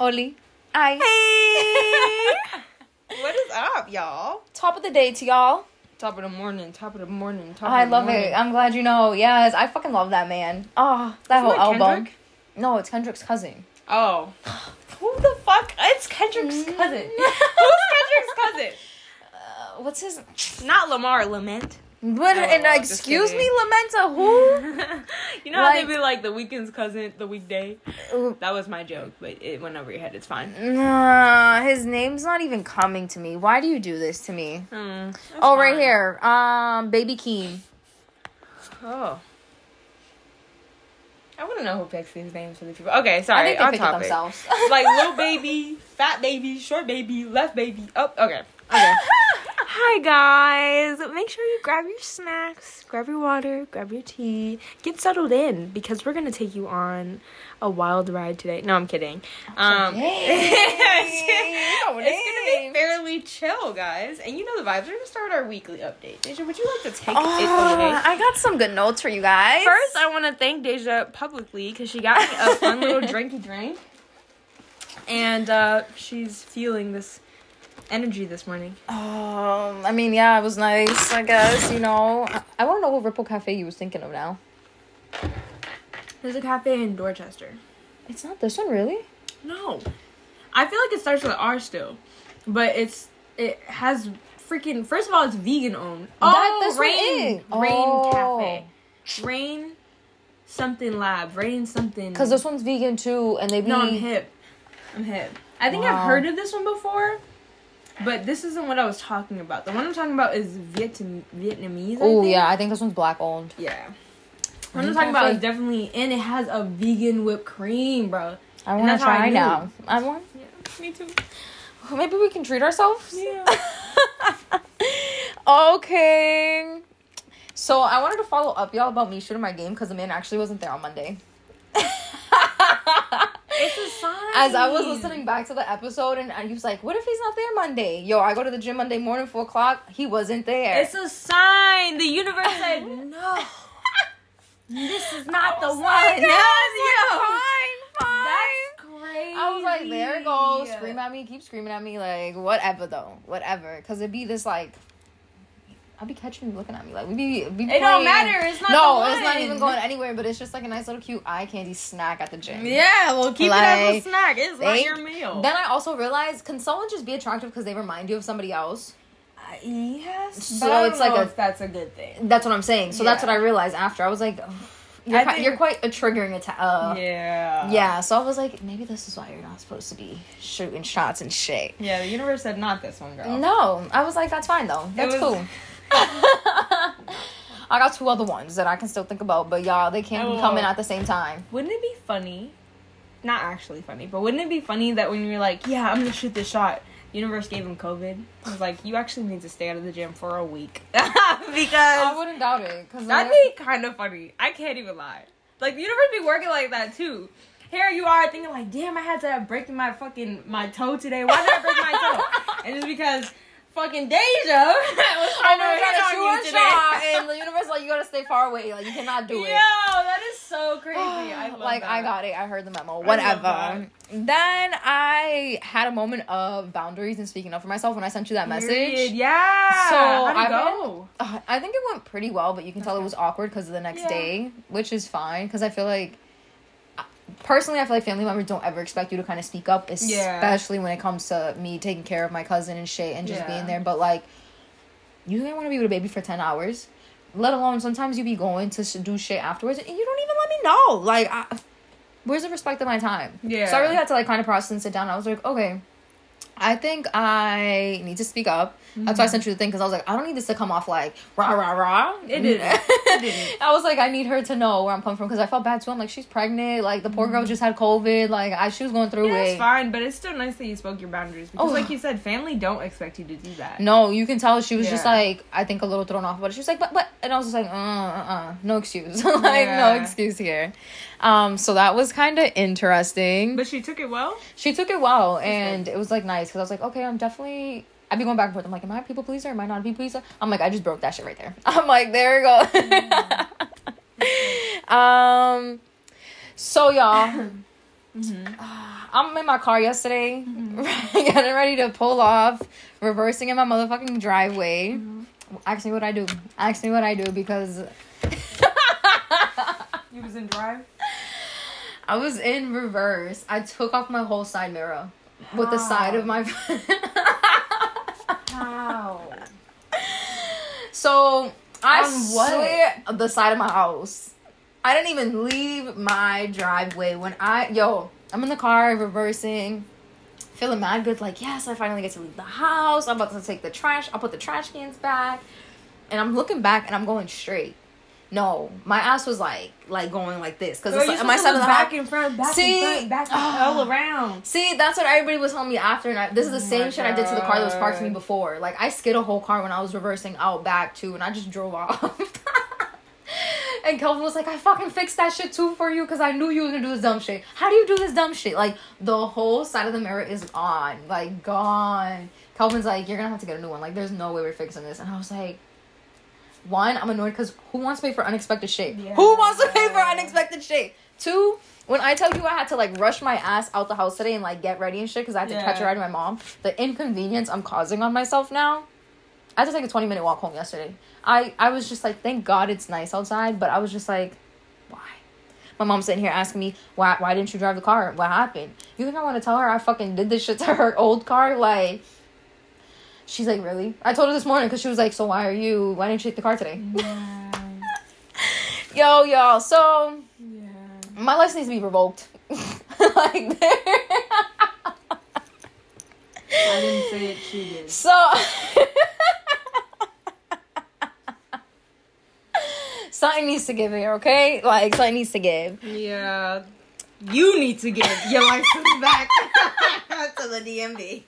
Oli. Hi. Hey. what is up, y'all? Top of the day to y'all. Top of the morning. Top of the morning. Top I of the morning. I love morning. it. I'm glad you know. Yes, I fucking love that man. Oh, that Isn't whole that album. Kendrick? No, it's Kendrick's cousin. Oh. Who the fuck? It's Kendrick's Mm. cousin. Who's Kendrick's cousin? Uh, what's his? Not Lamar Lament. What? Oh, and excuse me. Lamenta. Who? you know how they be like the weekend's cousin, the weekday? That was my joke, but it went over your head. It's fine. Nah, his name's not even coming to me. Why do you do this to me? That's Oh, right here. Um, Baby Keem. Oh. I want to know who picks these names for these people. Okay, I sorry. think they on pick it topic. themselves. like little baby, fat baby, short baby, left baby. Oh, okay. Okay. Hi guys. Make sure you grab your snacks, grab your water, grab your tea, get settled in because we're gonna take you on a wild ride today. No, I'm kidding. Um, it's gonna be fairly chill, guys. And you know the vibes. We're gonna start our weekly update. Dejah, would you like to take it away? Oh, I got some good notes for you guys. First, I want to thank Dejah publicly because she got me a fun little drinky drink, and uh, she's feeling this energy this morning. Um, I mean, yeah, it was nice. I guess you know. I, I want to know what Ripple Cafe you was thinking of now. There's a cafe in Dorchester. It's not this one, really. No, I feel like it starts with R still, but it's it has freaking. First of all, it's vegan owned. Oh, this Rain. Rain Oh. Cafe, Rain something lab, Rain something. Because this one's vegan too, and they be. No, I'm hip. I'm hip. I think Wow. I've heard of this one before, but this isn't what I was talking about. The one I'm talking about is Vietnam Vietnamese. Oh yeah, I think this one's black owned. yeah. What I'm talking about is definitely, and it has a vegan whipped cream, bro. I want to I try knew. now. I want. Yeah, me too. Maybe we can treat ourselves. Yeah. okay. So I wanted to follow up y'all about me shooting my game because the man actually wasn't there on Monday. It's a sign. As I was listening back to the episode, and he was like, "What if he's not there Monday?" Yo, I go to the gym Monday morning, four o'clock. He wasn't there. It's a sign. The universe said no. This is not the one. like, No, like, yo. fine, That's fine. crazy. I was like, there it goes. Scream at me, keep screaming at me, like whatever though, whatever. Cause it'd be this like, I'll be catching you looking at me like we be. We It don't matter. It's not. No, it's not even going anywhere. But it's just like a nice little cute eye candy snack at the gym. Yeah, well, keep it as Like, a snack. It's thank- your meal. Then I also realized, can someone just be attractive because they remind you of somebody else? Uh, yes, So it's like a- if that's a good thing. That's what I'm saying. So that's what I realized after. I was like, "Ugh, you're, I qui- think- you're quite a triggering attack. Uh, yeah, yeah. So I was like, maybe this is why you're not supposed to be shooting shots and shit. yeah. The universe said not this one, girl. No, I was like, that's fine though. That's was- cool. I got two other ones that I can still think about, but y'all, they can't be coming at the same time. Wouldn't it be funny? Not actually funny, but wouldn't it be funny that when you're like, yeah, I'm gonna shoot this shot, universe gave him COVID. It was like, you actually need to stay out of the gym for a week because I wouldn't doubt it because that'd be kind of funny. I can't even lie. Like the universe be working like that too. Here you are thinking like, damn, I had to break my fucking my toe today. Why did I break my toe? And it's because fucking Dejah I know trying to shoot you a shot, and the universe like you gotta stay far away. Like you cannot do it. Yo, that is so crazy. I like that. I got it. I heard the memo. Whatever. that. Then I had a moment of boundaries and speaking up for myself when I sent you that message. Period. Yeah. So, I've go? Uh, I think it went pretty well, but you can tell it was awkward because of the next Yeah. day, which is fine because I feel like. Personally, I feel like family members don't ever expect you to kind of speak up, Yeah. especially when it comes to me taking care of my cousin and shit and just Yeah. being there. But like, you didn't want to be with a baby for ten hours, let alone sometimes you be going to do shit afterwards and you don't even let me know. Like, I, where's the respect of my time? Yeah. So I really had to like kind of process and sit down. I was like, okay, I think I need to speak up. That's why I sent you the thing because I was like, I don't need this to come off like rah rah rah. It didn't. It didn't. I was like, I need her to know where I'm coming from because I felt bad too. I'm like, she's pregnant. Like the poor girl just had COVID. Like I, she was going through Mm-hmm. Yeah, it. it's fine, but it's still nice that you spoke your boundaries because, Oh. like you said, family don't expect you to do that. No, you can tell she was just like, I think a little thrown off, but she was like, but, but, and I was just like, uh, uh, uh no excuse, like, no excuse here. Um, so that was kind of interesting. But she took it well. she took it well, and it was like nice because I was like, okay, I'm definitely. I'd be going back and forth. I'm like, am I a people pleaser? Am I not a people pleaser? I'm like, I just broke that shit right there. I'm like, there you go. um, so y'all, Mm-hmm. I'm in my car yesterday, getting ready to pull off, reversing in my motherfucking driveway. Mm-hmm. Ask me what I do. Ask me what I do because You was in drive. I was in reverse. I took off my whole side mirror with the side of my. How? so I swear the side of my house. I didn't even leave my driveway when I yo. I'm in the car reversing, feeling mad good. Like yes, I finally get to leave the house. I'm about to take the trash. I'll put the trash cans back, and I'm looking back and I'm going straight. No, my ass was like like going like this because like, my side of the back and front, back See? and front, back and Ah. all around. See, that's what everybody was telling me after, and I, this is the Oh same shit I did to the car that was parked to me before. Like I skid a whole car when I was reversing out back too, and I just drove off. and Kelvin was like, "I fucking fixed that shit too for you because I knew you were gonna do this dumb shit. How do you do this dumb shit? Like the whole side of the mirror is on, like gone." Kelvin's like, "You're gonna have to get a new one. Like there's no way we're fixing this." And I was like. One, I'm annoyed because who wants to pay for unexpected shit? Yeah. Who wants to pay for unexpected shit? Two, when I tell you I had to like rush my ass out the house today and like get ready and shit because I had to catch a ride with my mom, the inconvenience I'm causing on myself now. I had to take a 20 minute walk home yesterday. I, I was just like, thank God it's nice outside, but I was just like, why? My mom's sitting here asking me, why, why didn't you drive the car? What happened? You think I want to tell her I fucking did this shit to her old car? Like, she's like, really? I told her this morning because she was like, so why are you, why didn't you take the car today? Yeah. Yo, y'all, so yeah. my license needs to be revoked. like, there. I didn't say it. She did. So something needs to give here, okay? Like something needs to give. Yeah. You need to give your license back to the DMV.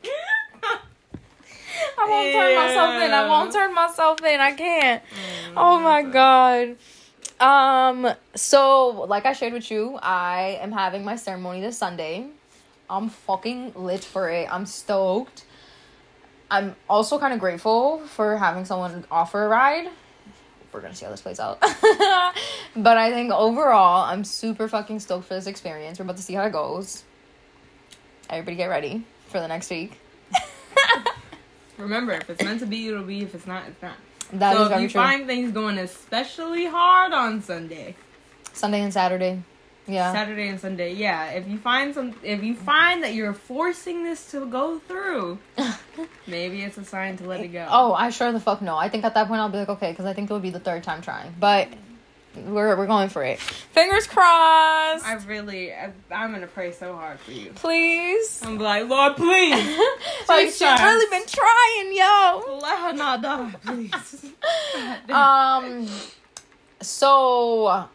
I won't turn myself in. I won't turn myself in. I can't. Oh my god. Um so like I shared with you, I am having my ceremony this Sunday. I'm fucking lit for it. I'm stoked. I'm also kind of grateful for having someone offer a ride. We're gonna see how this plays out. but I think overall, I'm super fucking stoked for this experience. We're about to see how it goes. Everybody get ready for the next week. Remember, if it's meant to be, it'll be. If it's not, it's not. That is so if you true. find things going especially hard on Sunday, Sunday and Saturday. Yeah. Saturday and Sunday, yeah. If you find some, if you find that you're forcing this to go through, maybe it's a sign to let it go. Oh, I sure the fuck no. I think at that point I'll be like, okay, because I think it would be the third time trying. But we're we're going for it. Fingers crossed. I really, I, I'm gonna pray so hard for you. please. I'm like, Lord, please, like she's really been trying, yo. let her not die, please. Um. So,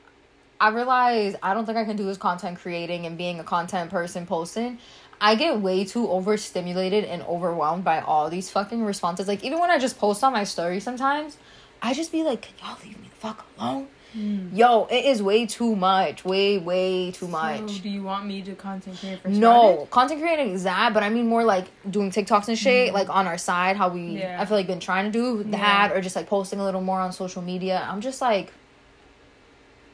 I realize I don't think I can do this content creating and being a content person posting. I get way too overstimulated and overwhelmed by all these fucking responses. Like even when I just post on my story sometimes, I just be like, "Can y'all leave me the fuck alone?" Yo, it is way too much. Way, way too much. So, do you want me to content create for No, content creating is that, but I mean more like doing TikToks and shit, like on our side, how we. Yeah. I feel like been trying to do that, or just like posting a little more on social media. I'm just like,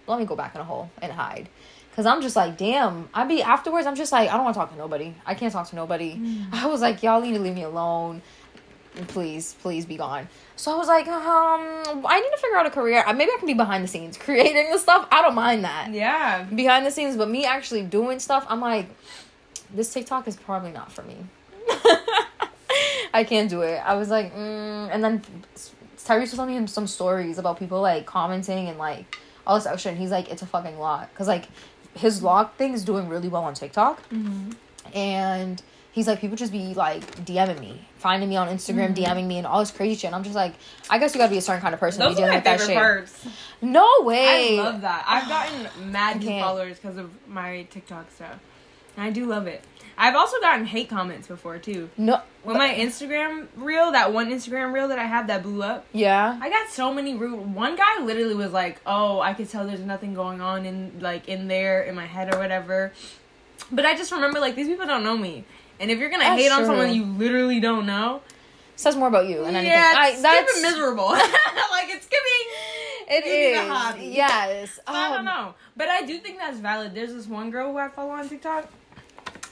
let me go back in a hole and hide, cause I'm just like, damn. I be afterwards. I'm just like, I don't want to talk to nobody. I can't talk to nobody. Mm. I was like, y'all need to leave me alone. Please, please be gone. So I was like, um, I need to figure out a career. Maybe I can be behind the scenes creating the stuff. I don't mind that Yeah. behind the scenes, but me actually doing stuff, I'm like, this TikTok is probably not for me. I can't do it. I was like, mm. and then Tyrese was telling me some stories about people like commenting and like all this extra, and he's like, it's a fucking lot because like his vlog thing is doing really well on TikTok, and he's like, people just be like DMing me, finding me on Instagram, mm-hmm. DMing me, and all this crazy shit. And I'm just like, I guess you gotta be a certain kind of person to Those be are dealing my with that shit. parts. No way. I love that. I've gotten mad new followers because of my TikTok stuff. And I do love it. I've also gotten hate comments before too. no. when my Instagram reel, that one Instagram reel that I have that blew up, Yeah. I got so many rude. One guy literally was like, "Oh, I could tell there's nothing going on in like in there in my head or whatever." But I just remember like these people don't know me, and if you're gonna That's hate on someone you literally don't know, says more about you than anything. yeah, I, it's that's miserable. like it's giving. it give me the is. hobby. Yes. I don't Um, know, but I do think that's valid. There's this one girl who I follow on TikTok.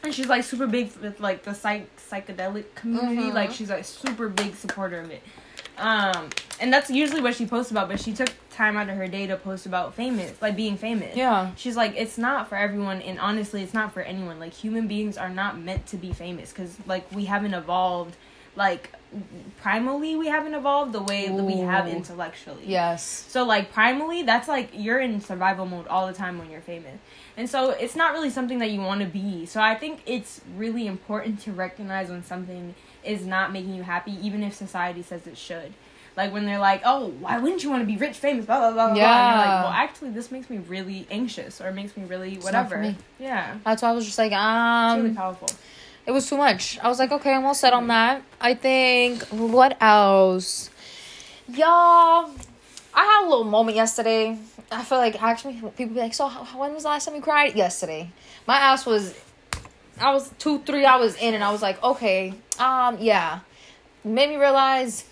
and she's like super big with like the psych psychedelic community. Mhm. Like she's like super big supporter of it. Um, and that's usually what she posts about. But she took time out of her day to post about famous, like being famous. Yeah. She's like, it's not for everyone, and honestly, it's not for anyone. Like human beings are not meant to be famous because like we haven't evolved. Like primally, we haven't evolved the way that we have intellectually. Yes. So like primally, that's like you're in survival mode all the time when you're famous. And so it's not really something that you want to be. So I think it's really important to recognize when something is not making you happy, even if society says it should. Like when they're like, "Oh, why wouldn't you want to be rich, famous?" Blah blah blah blah. blah. And you're Yeah. like, well, actually, this makes me really anxious, or it makes me really not whatever. for me. Yeah, That's why I was just like, it's really um, powerful. it was too much. I was like, okay, I'm all set on that. I think what else, y'all? I had a little moment yesterday. I feel like actually people be like, so when was the last time you cried? Yesterday. My ass was, I was two three hours in, and I was like, okay, um, yeah. Made me realize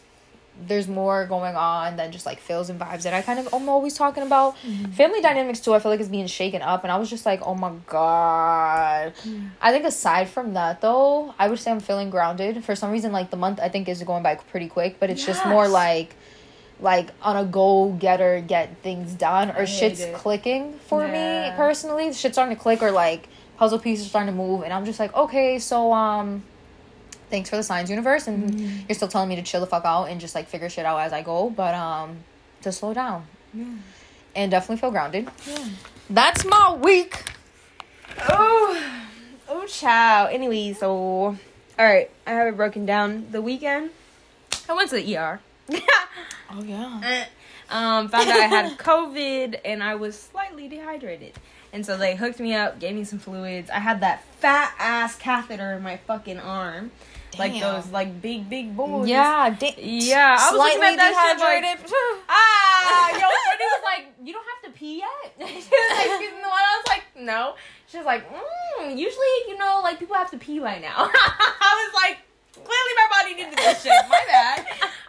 there's more going on than just like feels and vibes that I kind of am always talking about. Mm-hmm. Family dynamics too, I feel like is being shaken up, and I was just like, oh my god. Mm. I think aside from that though, I would say I'm feeling grounded. For some reason, like the month I think is going by pretty quick, but it's just more like like on a go getter, get things done, or shit's it. clicking for me personally. Shit's starting to click, or like puzzle pieces starting to move, and I'm just like, okay, so um, thanks for the signs, universe, and Mm-hmm. you're still telling me to chill the fuck out and just like figure shit out as I go, but um, to slow down and definitely feel grounded. Yeah. That's my week. Oh, oh, child. Anyway, so all right, I have it broken down. The weekend, I went to the ER. Oh yeah. um, found out I had COVID and I was slightly dehydrated. And so they hooked me up, gave me some fluids. I had that fat ass catheter in my fucking arm. Like those like big big boys. Yeah, da- Yeah, I was looking at that shit like, ah, yo, Shorty was like, you don't have to pee yet. she was like, excuse me, what? I was like, no. She was like, mm, usually, you know, like people have to pee right now. I was like, clearly my body needed this shit. My bad.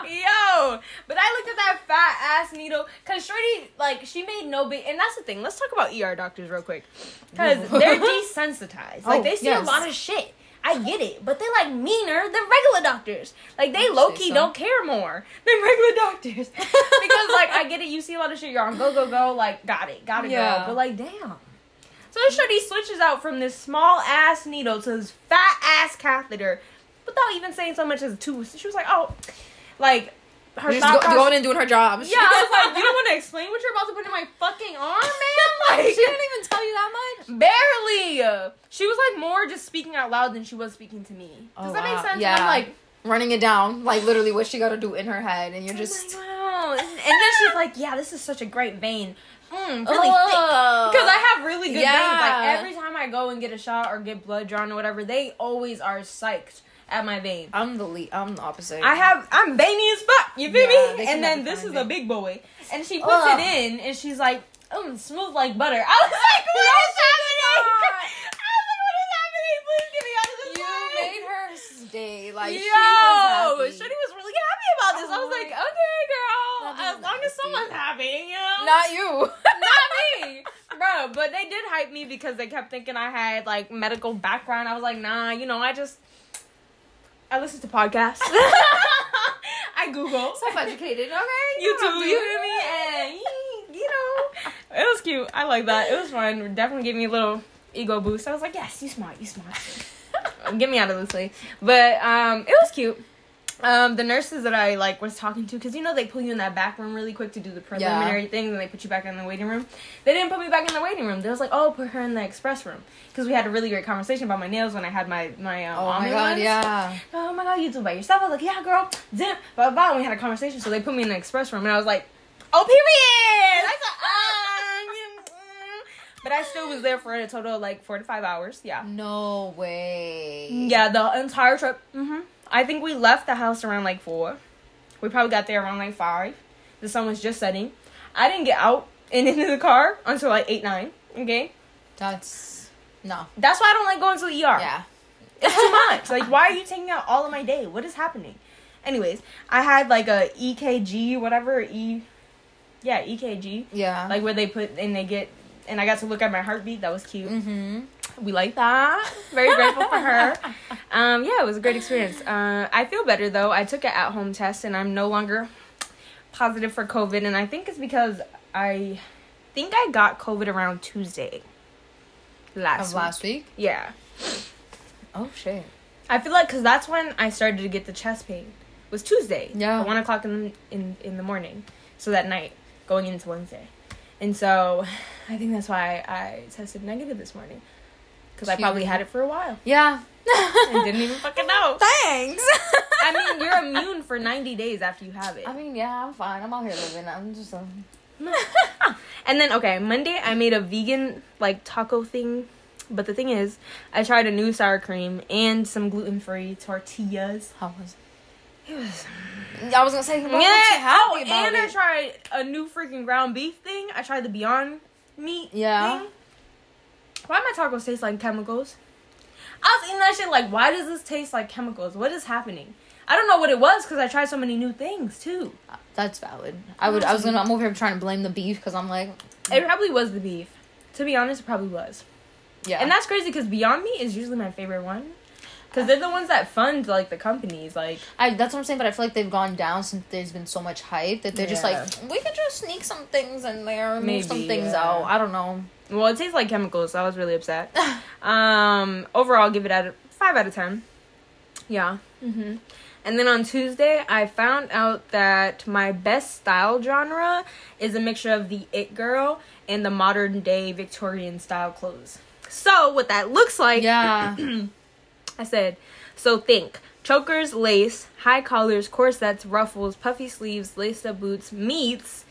Yo, but I looked at that fat ass needle because Shorty, like, she made no big, and that's the thing. Let's talk about ER doctors real quick because they're desensitized. Like, Oh, they see yes. a lot of shit. I get it, but they're like meaner than regular doctors. Like they low key so. don't care more than regular doctors. because like I get it, you see a lot of shit, you're on go go go, like got it, got it, Yeah. girl. But like damn. So this shorty switches out from this small ass needle to this fat ass catheter without even saying so much as two. She was like, oh, like her Just thought go, process- going and doing her job. Yeah, I was like, you don't want to explain what you're about to put in my fucking arm, man? Like, she didn't even tell you that much. barely. She was like more just speaking out loud than she was speaking to me. Does Oh, that wow. make sense? And Yeah. I'm like, Running it down, like literally what she got to do in her head, and you're just. wow. And then she's like, yeah, this is such a great vein. Mm, really thick. Because I have really good veins. Like every time I go and get a shot or get blood drawn or whatever, they always are psyched at my vein. I'm the lead. I'm the opposite. I have I'm veiny as fuck. You feel Yeah, me? And then this is a big boy, and she puts Ugh. it in, and she's like, "Mm, smooth like butter." I was like, "What is happening?" I was like, "What is happening? Please get me out of this." You place." made her stay. Like Yo, she was happy. Was really happy about this. I was Oh like, my- "Okay, girl, as long as someone's happy, you know." Not you. not me, bro. But they did hype me because they kept thinking I had like medical background. I was like, nah, you know, I just I listen to podcasts. I Google. Self-educated. Okay. You too, don't you hear me? And you know, it was cute. I like that. It was fun. It definitely gave me a little ego boost. I was like, yes, you smart, you smart. Get me out of this place. But um, it was cute. Um, the nurses that I like was talking to, because you know they pull you in that back room really quick to do the preliminary things, and they put you back in the waiting room. They didn't put me back in the waiting room. They was like, "Oh, put her in the express room," because we had a really great conversation about my nails when I had my my um, Oh my god. ambulance Yeah. oh my god, you do it by yourself. I was like, yeah, girl, zip, blah, blah, blah. And we had a conversation, so they put me in the express room, and I was like, oh, period. I said, ah, mm, but I still was there for a total of like four to five hours. Yeah. No way. Yeah, the entire trip. hmm I think we left the house around like four. We probably got there around like five. The sun was just setting. I didn't get out and into the car until like eight, nine. Okay. That's no. That's why I don't like going to the ER. Yeah. It's too much. Like, why are you taking out all of my day? What is happening? Anyways, I had like a EKG, whatever E, yeah, EKG, Yeah. like where they put and they get and I got to look at my heartbeat. That was cute. Mm-hmm. We like that. Very grateful for her. Um, yeah, it was a great experience. Uh, I feel better though. I took an at home test and I'm no longer positive for COVID, and I think it's because I think I got COVID around Tuesday last Of week. last week. Yeah, Oh shit. I feel like because that's when I started to get the chest pain. Was Tuesday. Yeah. At one o'clock in the, in in the morning. So that night, going into Wednesday, and so I think that's why I tested negative this morning. Because I probably had it for a while Yeah. and didn't even fucking know. Thanks. I mean, you're immune for 90 days after you have it. I mean, yeah, I'm fine. I'm out here living. I'm just. Um, And then, okay, Monday I made a vegan, like, taco thing. But the thing is, I tried a new sour cream and some gluten free tortillas. how was. It? I was gonna say. Yeah, yeah. You happy oh, and I tried a new freaking ground beef thing. I tried the Beyond Meat Yeah. thing. Why my tacos taste like chemicals? I was eating that shit like, why does this taste like chemicals? What is happening? I don't know what it was because I tried so many new things too. That's valid. I would. I was gonna. I'm over here trying to blame the beef because I'm like. Mm. It probably was the beef. To be honest, it probably was. Yeah. And that's crazy because Beyond Meat is usually my favorite one. Because they're the ones that fund like the companies. Like, I, that's what I'm saying, but I feel like they've gone down since there's been so much hype that they're just like, we could just sneak some things in there, move some things yeah. out. I don't know. well, it tastes like chemicals. So I was really upset. um, overall, give it out five out of ten. Yeah. Mm-hmm. And then on Tuesday, I found out that my best style genre is a mixture of the it girl and the modern day Victorian style clothes. So what that looks like Yeah. I said, so think chokers, lace, high collars, corsets, ruffles, puffy sleeves, laced up boots, meats,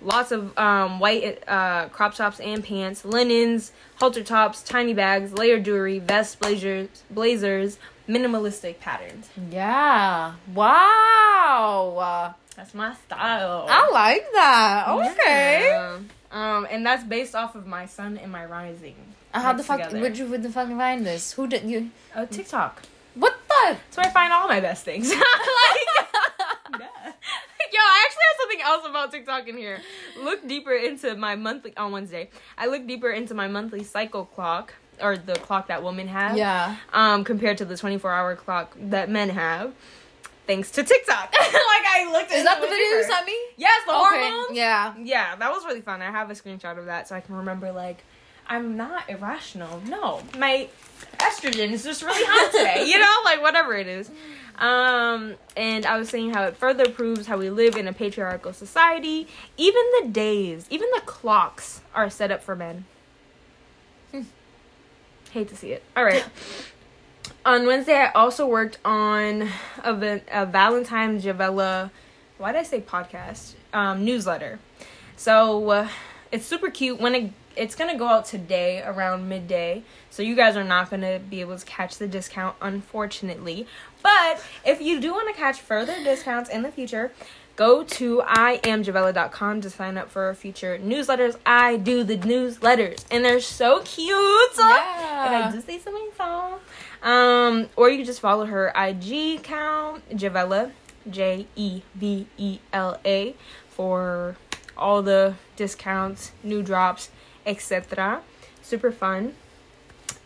lots of um, white uh, crop tops and pants, linens, halter tops, tiny bags, layered jewelry, vests, blazers, blazers, minimalistic patterns. yeah. Wow. That's my style. I like that. Okay. Yeah. Um, and that's based off of my sun and my rising. How the fuck together. would you would the fucking find this? Who did you? Oh, TikTok. What the? That's where I find all my best things. like, yeah. Yo, I actually have something else about TikTok in here. Look deeper into my monthly on Wednesday. I look deeper into my monthly cycle clock or the clock that women have. Yeah. Um, compared to the 24 hour clock that men have. Thanks to TikTok. like I looked. At Is that the video you sent me? Yes, the Okay. hormones. Yeah. Yeah, that was really fun. I have a screenshot of that so I can remember like I'm not irrational. No, my estrogen is just really high today. You know, like whatever it is. Um, and I was saying how it further proves how we live in a patriarchal society. Even the days, even the clocks are set up for men. Hmm. Hate to see it. All right. On Wednesday, I also worked on a, a Valentine Jevela. Why did I say podcast? Um, newsletter. So uh, it's super cute. When it it's gonna go out today around midday, so you guys are not gonna be able to catch the discount, unfortunately. But if you do want to catch further discounts in the future, go to iamjevela.com to sign up for future newsletters. I do the newsletters, and they're so cute. And I Yeah. do say something so. Um, or you can just follow her IG account, Jevela, J E V E L A, for all the discounts, new drops, etc. Super fun.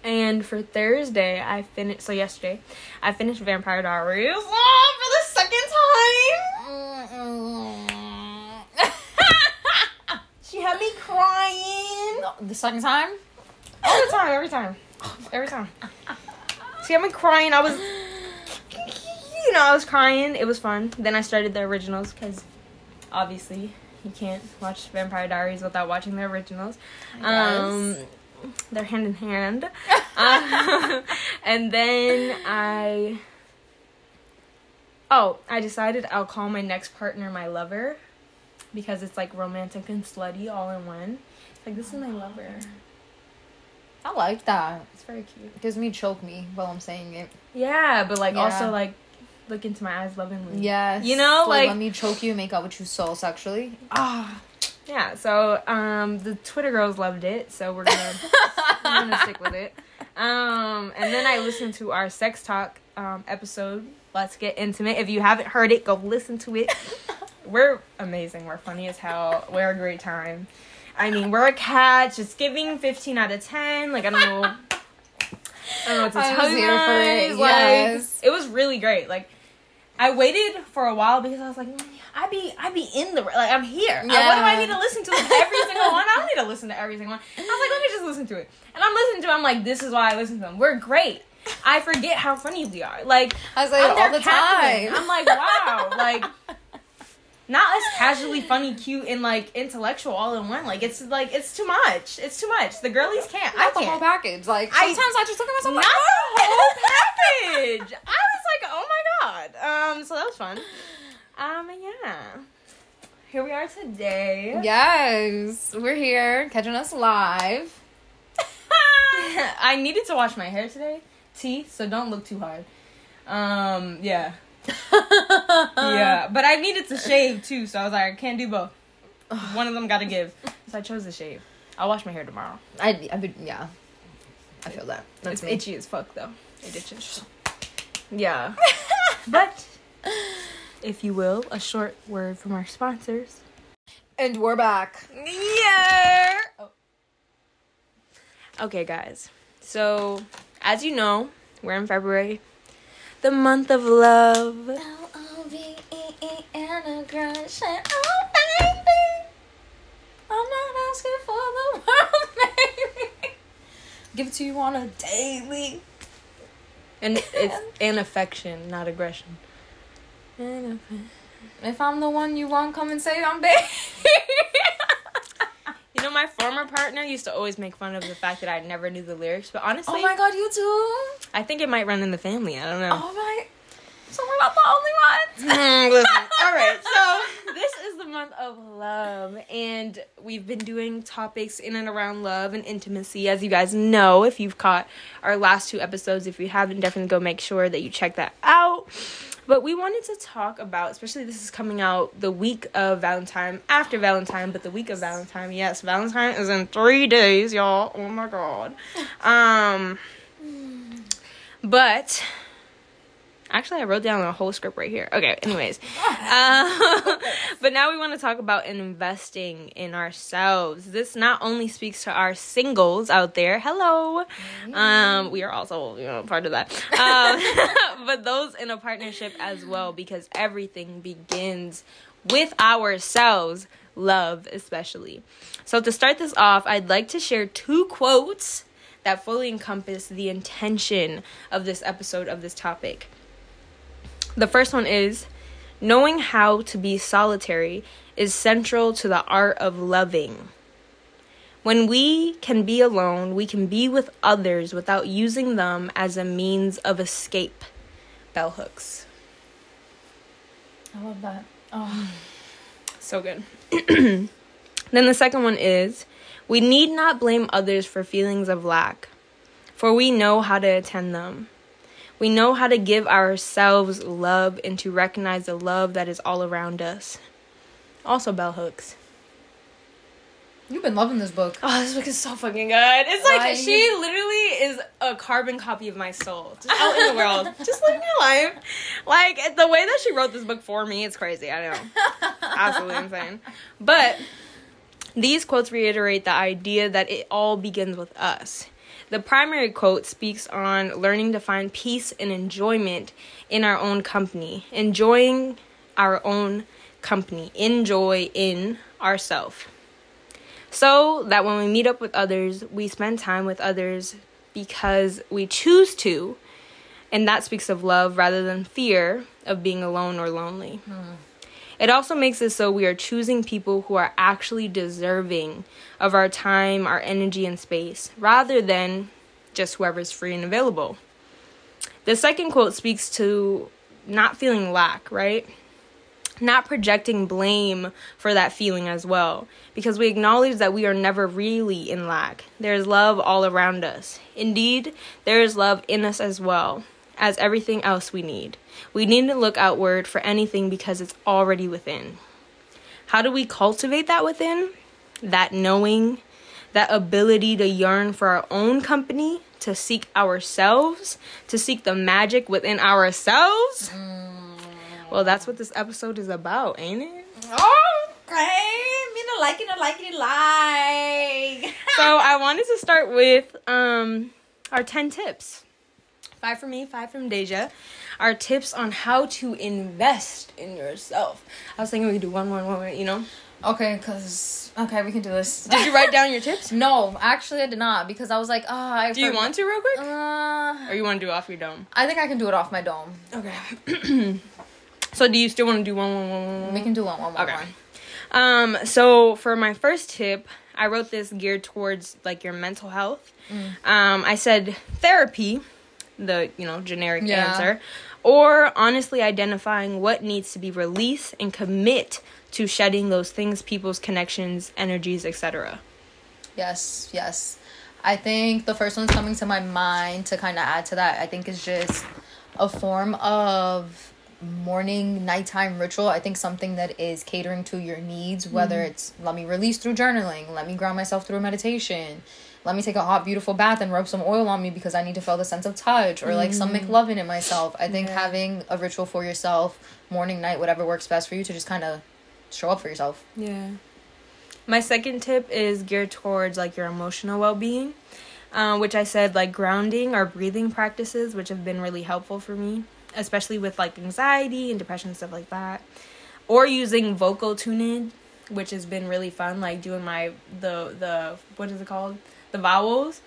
And for Thursday, I finished. So yesterday, I finished Vampire Diaries oh, for the second time. She had me crying The second time? all the time, every time, every time. She had me crying. I was, you know, I was crying. It was fun. Then I started the originals because obviously you can't watch Vampire Diaries without watching the originals. Um, they're hand in hand. Um, and then I. Oh, I decided I'll call my next partner my lover because it's like romantic and slutty all in one. Like this is my lover. I like that. It's very cute. It gives me choke me while I'm saying it. Yeah, but like Yeah. also like look into my eyes lovingly. Yes. You know, like- let me choke you, make out with you so sexually. Ah. Yeah, so um the Twitter girls loved it, so we're gonna we're gonna stick with it. Um and then I listened to our sex talk um episode. Let's get intimate. If you haven't heard it, go listen to it. We're amazing. We're funny as hell. We're a great time. I mean, we're a catch. It's giving 15 out of 10. Like, I don't know. I don't know what to tell you guys. it, Like, yes. it was really great. Like, I waited for a while because I was like, "Mm, I be, I be in the like, I'm here. I- what do I need to listen to every single one? I don't need to listen to every single one. I was like, let me just listen to it. And I'm listening to. it. I'm like, this is why I listen to them. We're great. I forget how funny we are. Like, I was like all the captain. time. I'm like, wow, like not as casually funny, cute, and like intellectual all in one. Like it's like it's too much. It's too much. The girlies can't. I can't. the whole package. Like sometimes I, just look at myself Not like, the whole package. I was like, oh my god. Um, so that was fun. Um, yeah. Here we are today. Yes, we're here catching us live. I needed to wash my hair today. T, so don't look too hard. Um, yeah. Yeah, but I needed to shave too, so I was like, I can't do both. One of them got to give. So I chose to shave. I'll wash my hair tomorrow. I, I, yeah, I feel that. That's it's me. itchy as fuck though. It itches. Yeah. but, if you will, a short word from our sponsors. And we're back. Yeah. Oh. Okay, guys. So, as you know, we're in February, the month of love. L O V E E integration. Oh baby, I'm not asking for the world, baby. Give it to you on a daily. And it's an affection, not aggression. If I'm the one you want, come and say I'm baby. You know, my former partner used to always make fun of the fact that I never knew the lyrics, but honestly, oh my god, you too. I think it might run in the family. I don't know. Oh my. So we're not the only ones. Mm, listen. All right, so this is the month of love, and we've been doing topics in and around love and intimacy, as you guys know. If you've caught our last two episodes, if you haven't, definitely go make sure that you check that out. But we wanted to talk about, especially this is coming out the week of Valentine, after Valentine, but the week of Valentine. Yes, Valentine is in three days, y'all. Oh my god. Um, but Actually, I wrote down a whole script right here. Okay, anyways. Uh, but now we want to talk about investing in ourselves. This not only speaks to our singles out there. Hello. Um, we are also, you know, part of that. Um, but those in a partnership as well because everything begins with ourselves, love especially. So to start this off, I'd like to share two quotes that fully encompass the intention of this episode of this topic. The first one is knowing how to be solitary is central to the art of loving. When we can be alone, we can be with others without using them as a means of escape. Bell hooks. I love that. Oh. So good. then the second one is we need not blame others for feelings of lack, for we know how to attend them. We know how to give ourselves love and to recognize the love that is all around us. Also, bell hooks. You've been loving this book. Oh, this book is so fucking good. It's like Right. she literally is a carbon copy of my soul, just out in the world, just living her life. Like the way that she wrote this book for me, it's crazy. I know, absolutely insane. But these quotes reiterate the idea that it all begins with us. The primary quote speaks on learning to find peace and enjoyment in our own company, enjoying our own company, enjoy in ourself. So that when we meet up with others, we spend time with others because we choose to, and that speaks of love rather than fear of being alone or lonely. Hmm. It also makes it so we are choosing people who are actually deserving of our time, our energy, and space, rather than just whoever's free and available. The second quote speaks to not feeling lack, right? Not projecting blame for that feeling as well, because we acknowledge that we are never really in lack. There is love all around us. Indeed, there is love in us as well as everything else we need. We need to look outward for anything because it's already within. How do we cultivate that within? That knowing, that ability to yearn for our own company, to seek ourselves, to seek the magic within ourselves. Well, that's what this episode is about, ain't it? Okay, like and a like a like. so I wanted to start with um our ten tips. Five from me, five from Dejah. Our tips on how to invest in yourself. I was thinking we could do one, one, one, you know. Okay, cause okay, we can do this. Did you write down your tips? No, actually, I did not because I was like, ah. I Do you want to real quick, Uh, or you want to do it off your dome? I think I can do it off my dome. Okay. so do you still want to do one, one, one, one, one? We can do one, one, one, Okay. one. Um, so for my first tip, I wrote this geared towards like your mental health. Um, I said therapy, the you know generic Yeah. answer, or honestly identifying what needs to be released and commit to shedding those things, people's connections, energies, etc. Yes, yes. I think the first one's coming to my mind to kind of add to that. I think is just a form of morning nighttime ritual. I think something that is catering to your needs, whether mm-hmm. it's let me release through journaling, let me ground myself through meditation, let me take a hot beautiful bath and rub some oil on me because I need to feel the sense of touch or like some McLovin in myself. I think Yeah. having a ritual for yourself, morning, night, whatever works best for you to just kind of show up for yourself. Yeah. My second tip is geared towards like your emotional well being, uh, which I said like grounding or breathing practices, which have been really helpful for me, especially with like anxiety and depression and stuff like that. Or using vocal tuning, which has been really fun, like doing my the the what is it called the vowels,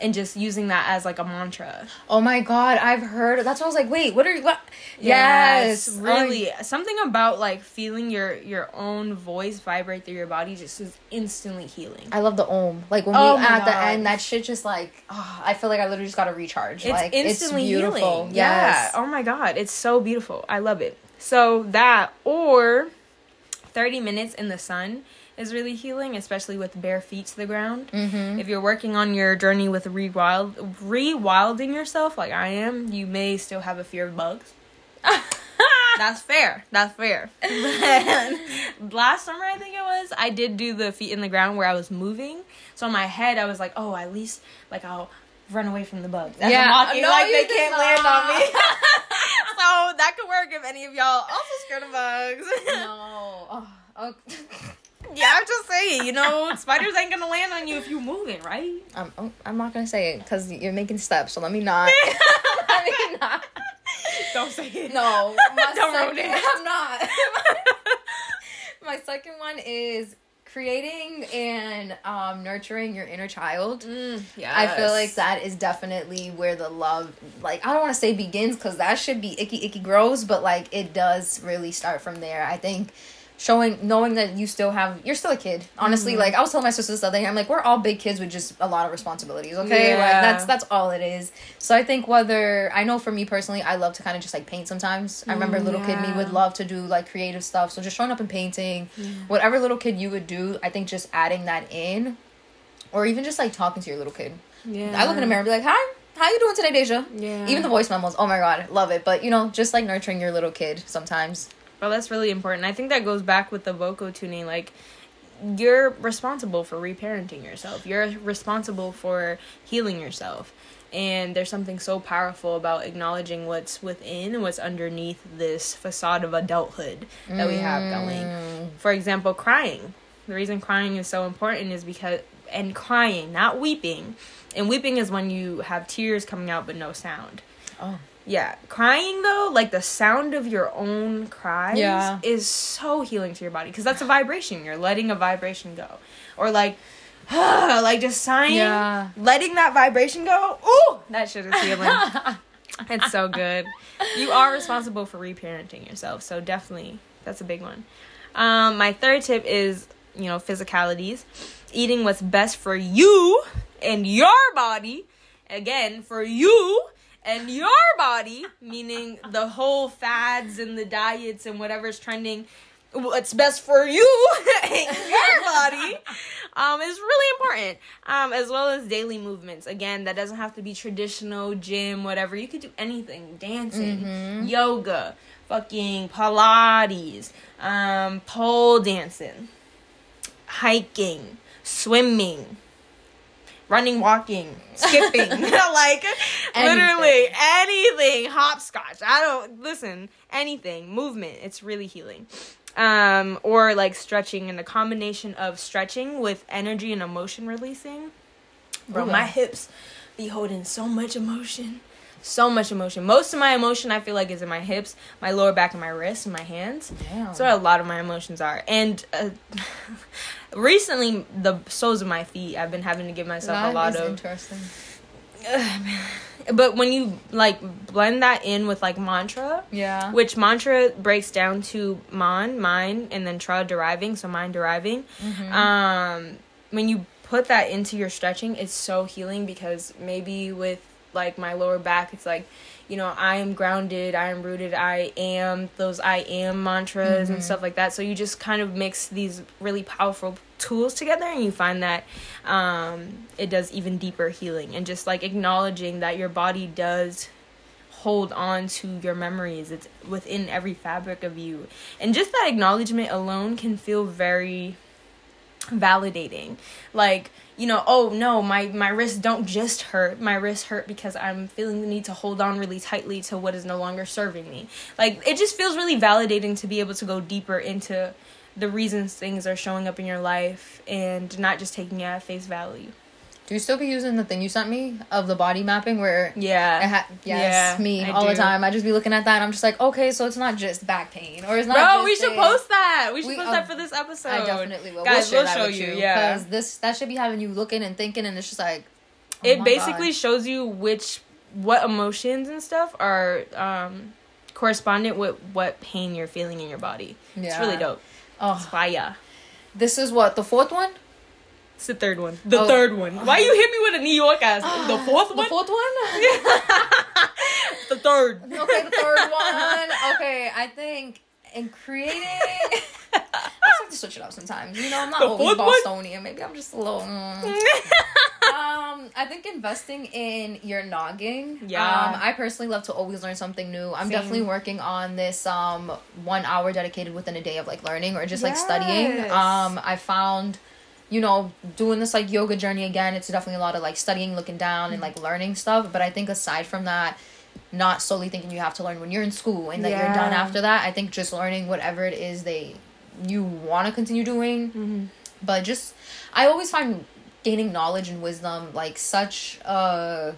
and just using that as like a mantra. Oh my god, I've heard. That's why I was like, wait, what are you? What? Yes, really. Something about like feeling your your own voice vibrate through your body just is instantly healing. I love the om. Like when Oh we at the end, that shit just like, oh, I feel like I literally just got to recharge. It's like instantly it's beautiful. healing. Yes. Yeah. Oh my god, it's so beautiful. I love it. So that or 30 minutes in the sun is really healing, especially with bare feet to the ground. Mm-hmm. If you're working on your journey with rewild rewilding yourself like I am, you may still have a fear of bugs. That's fair. That's fair. Last summer, I think it was, I did do the feet in the ground where I was moving. So in my head, I was like, oh, at least like I'll run away from the bugs. As Yeah. I'm walking, No, like they can't land on me. so that could work if any of y'all also scared of bugs. no. Oh, oh. Yeah, I'm just saying, you know, spiders ain't gonna land on you if you're moving, right? I'm, I'm- I'm not gonna say it because you're making steps. So let me not. let me not. Don't say it. No, Don't ruin it. I'm not. my second one is creating and um, nurturing your inner child. yeah. I feel like that is definitely where the love, like, I don't want to say begins because that should be icky, icky, gross, but like, it does really start from there. I think showing, knowing that you still have, you're still a kid. Honestly, mm-hmm. like, I was telling my sister this other day, I'm like, we're all big kids with just a lot of responsibilities, okay? Yeah. Like, that's, that's all it is. So I think whether, I know for me personally, I love to kind of just like paint sometimes. I remember mm, little kid me would love to do like creative stuff. So just showing up and painting, whatever little kid you would do, I think just adding that in. Or even just like talking to your little kid. yeah. I look in the mirror and be like, "Hi, how you doing today, Dejah?" Yeah. Even the voice memos. Oh my god, love it. But you know, just like nurturing your little kid sometimes. Well, that's really important. I think that goes back with the vocal tuning. Like, you're responsible for reparenting yourself. You're responsible for healing yourself. And there's something so powerful about acknowledging what's within and what's underneath this facade of adulthood that we have going. Mm. For example, crying. The reason crying is so important is because, and crying, not weeping. And weeping is when you have tears coming out but no sound. Oh, Yeah, crying though, like the sound of your own cries Yeah. is so healing to your body because that's a vibration. You're letting a vibration go. Or like like just sighing, Yeah. letting that vibration go. Ooh, that shit is healing. it's so good. You are responsible for reparenting yourself, so definitely that's a big one. Um, my third tip is, you know, physicalities. Eating what's best for you and your body. Again, for you and your body, meaning the whole fads and the diets and whatever's trending. What's best for you and your body um, is really important, um, as well as daily movements. Again, that doesn't have to be traditional gym, whatever. You could do anything, dancing, yoga, fucking Pilates, um, pole dancing, hiking, swimming, running, walking, skipping, like literally anything, hopscotch. I don't listen, anything, movement. It's really healing. Um, or like stretching and the combination of stretching with energy and emotion releasing. Bro, my hips be holding so much emotion. So much emotion. Most of my emotion I feel like is in my hips, my lower back, and my wrists, and my hands. Damn. That's where a lot of my emotions are. And uh, recently, the soles of my feet, I've been having to give myself That a lot of. interesting. But when you like blend that in with like mantra, Yeah. which mantra breaks down to man, mine, and then tra deriving, so mind deriving. Mm-hmm. Um, when you put that into your stretching, it's so healing because maybe with like my lower back, it's like, you know, I am grounded, I am rooted, I am those I am mantras and stuff like that. So you just kind of mix these really powerful tools together and you find that um, it does even deeper healing and just like acknowledging that your body does hold on to your memories. It's within every fabric of you. And just that acknowledgement alone can feel very validating. Like, you know, oh no, my my wrists don't just hurt. My wrists hurt because I'm feeling the need to hold on really tightly to what is no longer serving me. Like it just feels really validating to be able to go deeper into the reasons things are showing up in your life and not just taking it at face value. Do you still be using the thing you sent me of the body mapping where Yeah. Ha- yes, Yeah, me I all the time. I just be looking at that and I'm just like, okay, so it's not just back pain or it's not. Bro, we should post that. We should We- post uh, that for this episode. I definitely will. Guys, we'll, we'll show that with you, yeah. Because this that should be having you looking and thinking, and it's just like. oh it basically God. shows you which what emotions and stuff are um correspondent with what pain you're feeling in your body. It's really dope. Oh, Fire. this is what the fourth one. It's the third one. The Oh. third one. Why you hit me with a New York ass? The fourth one. The fourth one. the third. okay, the third one. Okay, I think in creating. I just have to switch it up sometimes. You know, I'm not The always fourth one? Bostonian. Maybe I'm just a little. mm. um, I think investing in your nogging. Yeah. Um, I personally love to always learn something new. I'm Same. definitely working on this um one hour dedicated within a day of like learning or just like studying. Um, I found. You know, doing this like yoga journey again, it's definitely a lot of like studying, looking down, and like learning stuff. But I think aside from that, not solely thinking you have to learn when you're in school and that you're done after that. I think just learning whatever it is they you want to continue doing, Mm-hmm. but just I always find gaining knowledge and wisdom like such a.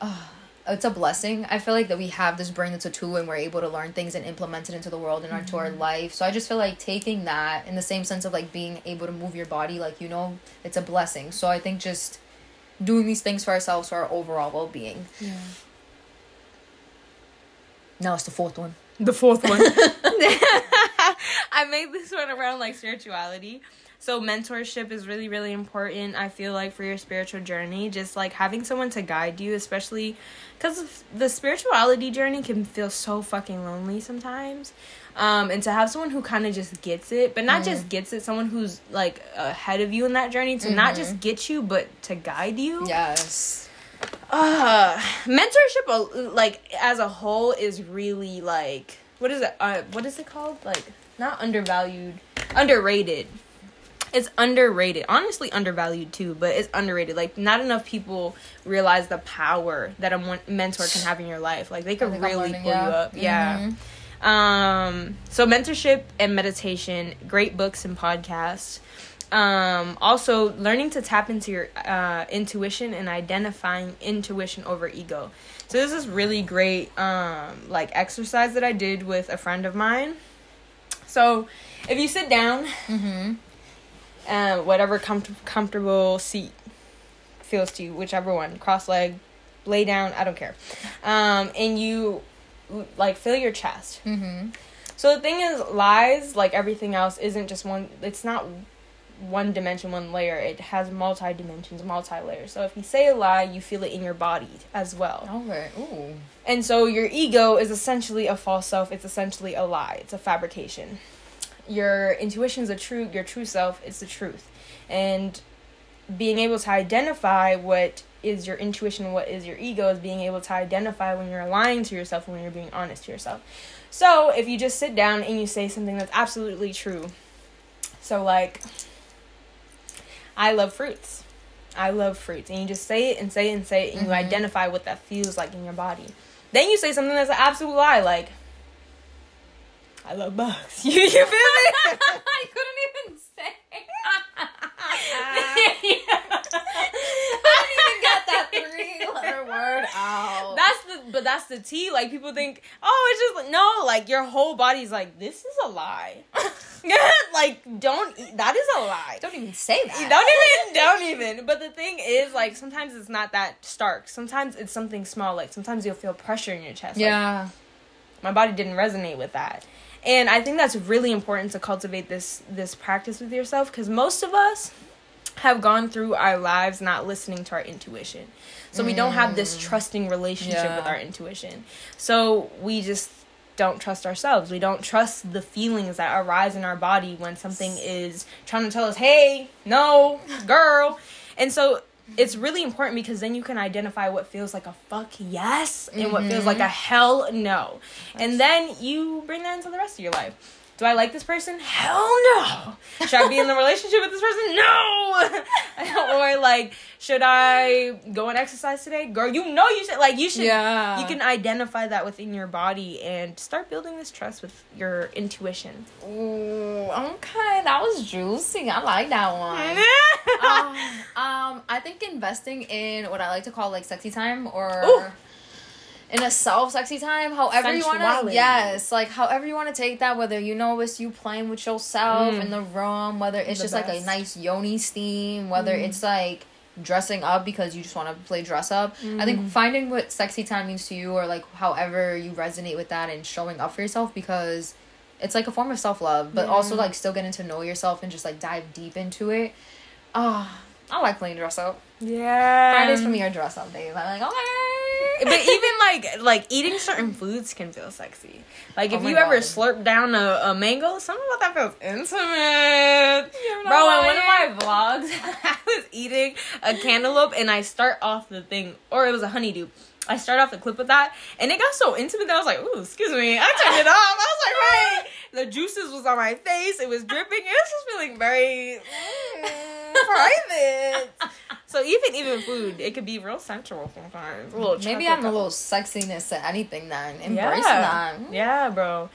Uh, it's a blessing. I feel like that we have this brain that's a tool and we're able to learn things and implement it into the world and into our Mm-hmm. life. So I just feel like taking that in the same sense of like being able to move your body, like you know, it's a blessing. So I think just doing these things for ourselves for our overall well being. Yeah. Now it's the fourth one. The fourth one. I made this one around like spirituality. So mentorship is really really important. I feel like for your spiritual journey, just like having someone to guide you, especially cuz the spirituality journey can feel so fucking lonely sometimes. Um and to have someone who kind of just gets it, but not just gets it, someone who's like ahead of you in that journey to not just get you but to guide you. Yes. uh mentorship like as a whole is really like what is it uh what is it called like not undervalued underrated it's underrated. Honestly undervalued too but it's underrated. Like not enough people realize the power that a mentor can have in your life. Like they could really learning, pull you yeah. up. Yeah. Um so mentorship and meditation great books and podcasts. Um also learning to tap into your uh intuition and identifying intuition over ego. So this is really great um like exercise that i did with a friend of mine. So if you sit down Mm-hmm. Uh whatever com- comfortable seat feels to you whichever one cross leg lay down i don't care um and you like fill your chest Mm-hmm. so the thing is, lies, like everything else, isn't just one. It's not one dimension, one layer. It has multi dimensions, multi layers. So if you say a lie, you feel it in your body as well. Okay. Ooh. And so your ego is essentially a false self. It's essentially a lie. It's a fabrication. Your intuition is a true. Your true self is the truth, and being able to identify what is your intuition what is your ego is being able to identify when you're lying to yourself and when you're being honest to yourself. So if you just sit down and you say something that's absolutely true, so like, I love fruits. I love fruits. And you just say it and say it and say it and Mm-hmm. you identify what that feels like in your body. Then you say something that's an absolute lie, like, I love bugs. You, you feel me? I couldn't even say. I didn't even get that three letter word out. That's the but that's the T. Like people think, oh, it's just like no, like your whole body's like, this is a lie. like don't that is a lie. don't even say that. Don't even, don't even. But the thing is, like, sometimes it's not that stark. Sometimes it's something small. Like, sometimes you'll feel pressure in your chest. Like, Yeah. my body didn't resonate with that. And I think that's really important to cultivate this this practice with yourself because most of us have gone through our lives not listening to our intuition. So we don't have this mm. trusting relationship with our intuition. So we just don't trust ourselves. We don't trust the feelings that arise in our body when something is trying to tell us, "Hey, no, girl." And so Mm-hmm. it's really important because then you can identify what feels like a fuck yes and what feels mm-hmm. like a hell no. And then you bring that into the rest of your life. Do I like this person? Hell no. Should I be in the relationship with this person? No. or like, should I go and exercise today? Girl, you know you should like you should Yeah. you can identify that within your body and start building this trust with your intuition. Ooh, okay, that was juicy. I like that one. um, um, I think investing in what I like to call like sexy time or Ooh. In a self sexy time, however you want to. Sensuality. Yes, like however you want to take that. Whether you know it's you playing with yourself Mm. in the room, whether it's The just like a. Mm. nice yoni steam, whether it's like dressing up because you just want to play dress up. I think Mm. finding what sexy time means to you or like however you resonate with that and showing up for yourself because it's like a form of self love, but also like still getting to know yourself and just like dive deep into it. Ah, I like playing dress up. Yeah. Fridays for me are dress up days. I'm like, okay. but even like like eating certain foods can feel sexy. Like if Oh you ever slurp down a, a mango, something about that feels intimate. Bro, in one of my vlogs, I was eating a cantaloupe and I start off the thing, or it was a honeydew. I start off the clip with that, and it got so intimate that I was like, "Ooh, excuse me." I turned it off. I was like, "Wait." The juices was on my face. It was dripping. It was just feeling very private. So even even food, it could be real sensual sometimes. A little Maybe chocolate adding a little sexiness to anything then. Embracing yeah. that. Yeah, bro.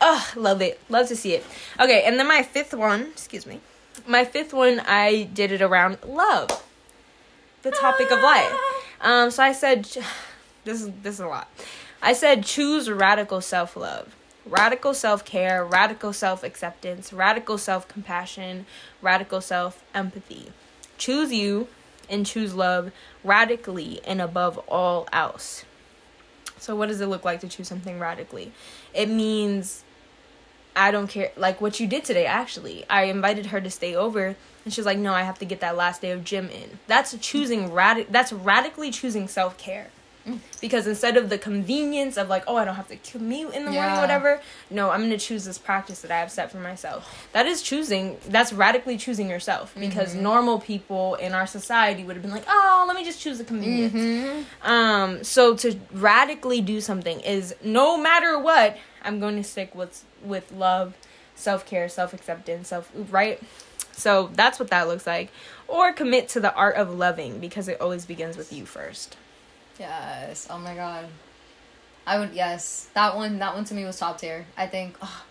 Ugh, love it. Love to see it. Okay, and then my fifth one, excuse me. My fifth one, I did it around love. The topic of life. Um, so I said this is this is a lot. I said choose radical self-love. Radical self-care, radical self-acceptance, radical self-compassion, radical self-empathy. Choose you and choose love radically and above all else. So what does it look like to choose something radically? It means I don't care like what you did today actually. I invited her to stay over and she's like, "No, I have to get that last day of gym in." That's choosing radic that's radically choosing Because instead of the convenience of like, oh, I don't have to commute in the morning, whatever. No, I'm gonna choose this practice that I have set for myself. That is choosing. That's radically choosing yourself. Because normal people in our society would have been like, oh, let me just choose the convenience. Mm-hmm. Um, so to radically do something is no matter what, I'm going to stick with with love, self care, self acceptance, self right. So that's what that looks like. Or commit to the art of loving because it always begins with you first. Yes. Oh my god. I would yes. That one that one to me was top tier. I think ugh.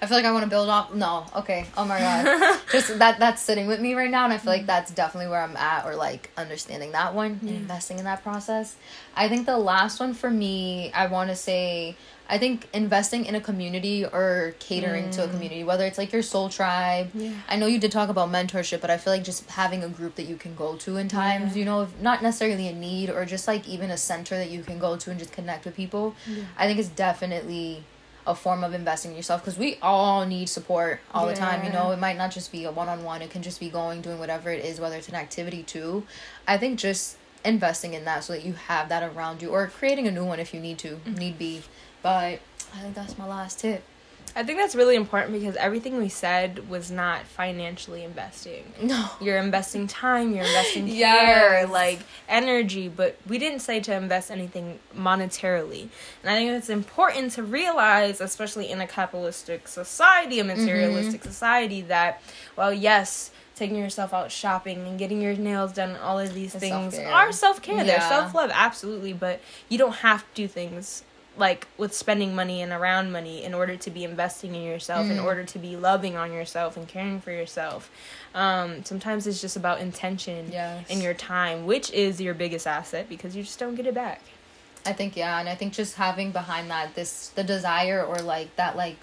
I feel like I want to build off No. Okay. Oh my god. Just that that's sitting with me right now and I feel like mm-hmm. that's definitely where I'm at or like understanding that one and investing in that process. I think the last one for me, I want to say I think investing in a community or catering to a mm. community, whether it's like your soul tribe. Yeah. I know you did talk about mentorship, but I feel like just having a group that you can go to in times, you know, not necessarily a need or just like even a center that you can go to and just connect with people. I think it's definitely a form of investing in yourself because we all need support all the time. You know, it might not just be a one on one, it can just be going, doing whatever it is, whether it's an activity too. I think just investing in that so that you have that around you or creating a new one if you need to, mm-hmm. need be. But I think that's my last tip. I think that's really important because everything we said was not financially investing. No. You're investing time, you're investing care, Yes. like energy, but we didn't say to invest anything monetarily. And I think it's important to realize, especially in a capitalistic society, a materialistic mm-hmm. society, that, well, yes, taking yourself out shopping and getting your nails done, and all of these It's things self-care. are self care. They're self love, absolutely. But you don't have to do things like with spending money and around money in order to be investing in yourself, in Mm. order to be loving on yourself and caring for yourself. Um, sometimes it's just about intention Yes. and your time, which is your biggest asset because you just don't get it back. I think yeah, and I think just having behind that this the desire or like that like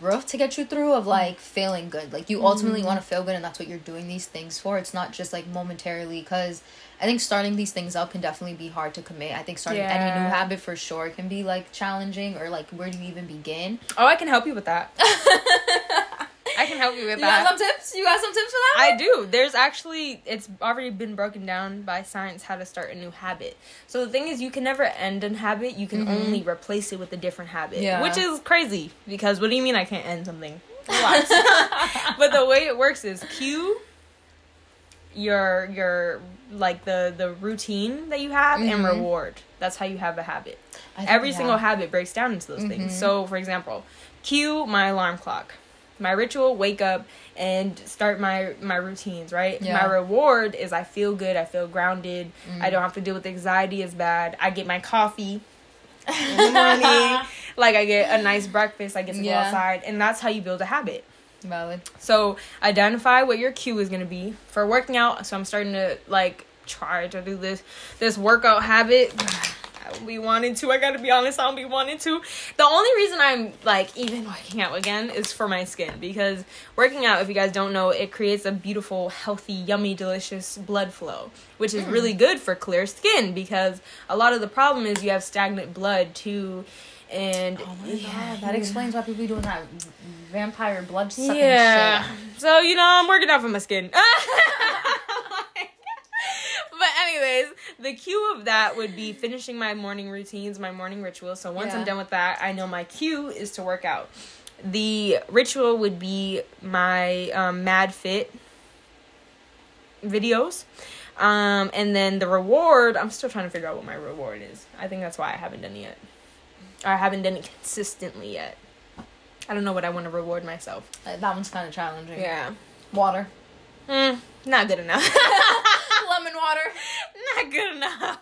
roof to get you through of like feeling good. Like you ultimately Mm-hmm. want to feel good, and that's what you're doing these things for. It's not just like momentarily because. I think starting these things up can definitely be hard to commit. I think starting any new habit for sure can be like challenging or like where do you even begin? Oh, I can help you with that. I can help you with that. You got some tips? You got some tips for that? I do. There's actually it's already been broken down by science how to start a new habit. So the thing is you can never end a habit, you can Mhm. only replace it with a different habit. Yeah. Which is crazy because what do you mean I can't end something? But the way it works is cue your your like the the routine that you have and Mhm. reward. That's how you have a habit. Think, Every yeah. single habit breaks down into those Mhm. things. So, for example, cue my alarm clock. My ritual, wake up and start my my routines, right? Yeah. My reward is I feel good, I feel grounded. Mm. I don't have to deal with anxiety as bad. I get my coffee in the morning. like I get a nice breakfast, I get to go outside, and that's how you build a habit. Valid. So identify what your cue is gonna be for working out. So I'm starting to like try to do this this workout habit. I don't be wanting to. I gotta be honest. I don't be wanting to. The only reason I'm like even working out again is for my skin because working out, if you guys don't know, it creates a beautiful, healthy, yummy, delicious blood flow, which is hmm. really good for clear skin because a lot of the problem is you have stagnant blood too. And Oh my god, that explains why people be doing that vampire blood sucking yeah. shit. So you know, I'm working out for my skin. but anyways, the cue of that would be finishing my morning routines, my morning rituals. So once I'm done with that, I know my cue is to work out. The ritual would be my um, Mad Fit videos. Um, and then the reward, I'm still trying to figure out what my reward is. I think that's why I haven't done it yet. I haven't done it consistently yet. I don't know what I want to reward myself. Uh, That one's kind of challenging. Yeah. Water. Mm, not good enough. Lemon water. not good enough.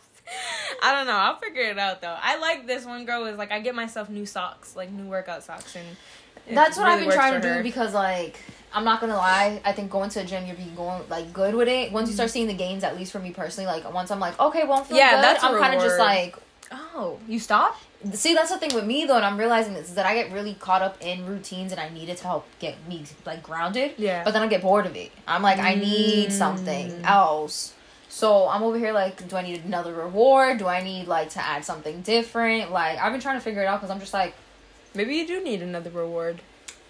I don't know. I'll figure it out though. I like this one girl is like I get myself new socks, like new workout socks, and That's what really I've been trying to do because, like, I'm not gonna lie. I think going to the gym, you'll be going like good with it. Once you start seeing the gains, at least for me personally, like once I'm like, okay, well, I'm feeling Yeah, good. that's a I'm kind of just like, oh, you stop. See, that's the thing with me though, and I'm realizing this is that I get really caught up in routines, and I need it to help get me like grounded. Yeah. But then I get bored of it. I'm like, I need Mm. something else. So I'm over here like, do I need another reward? Do I need like to add something different? Like I've been trying to figure it out because I'm just like, Maybe you do need another reward.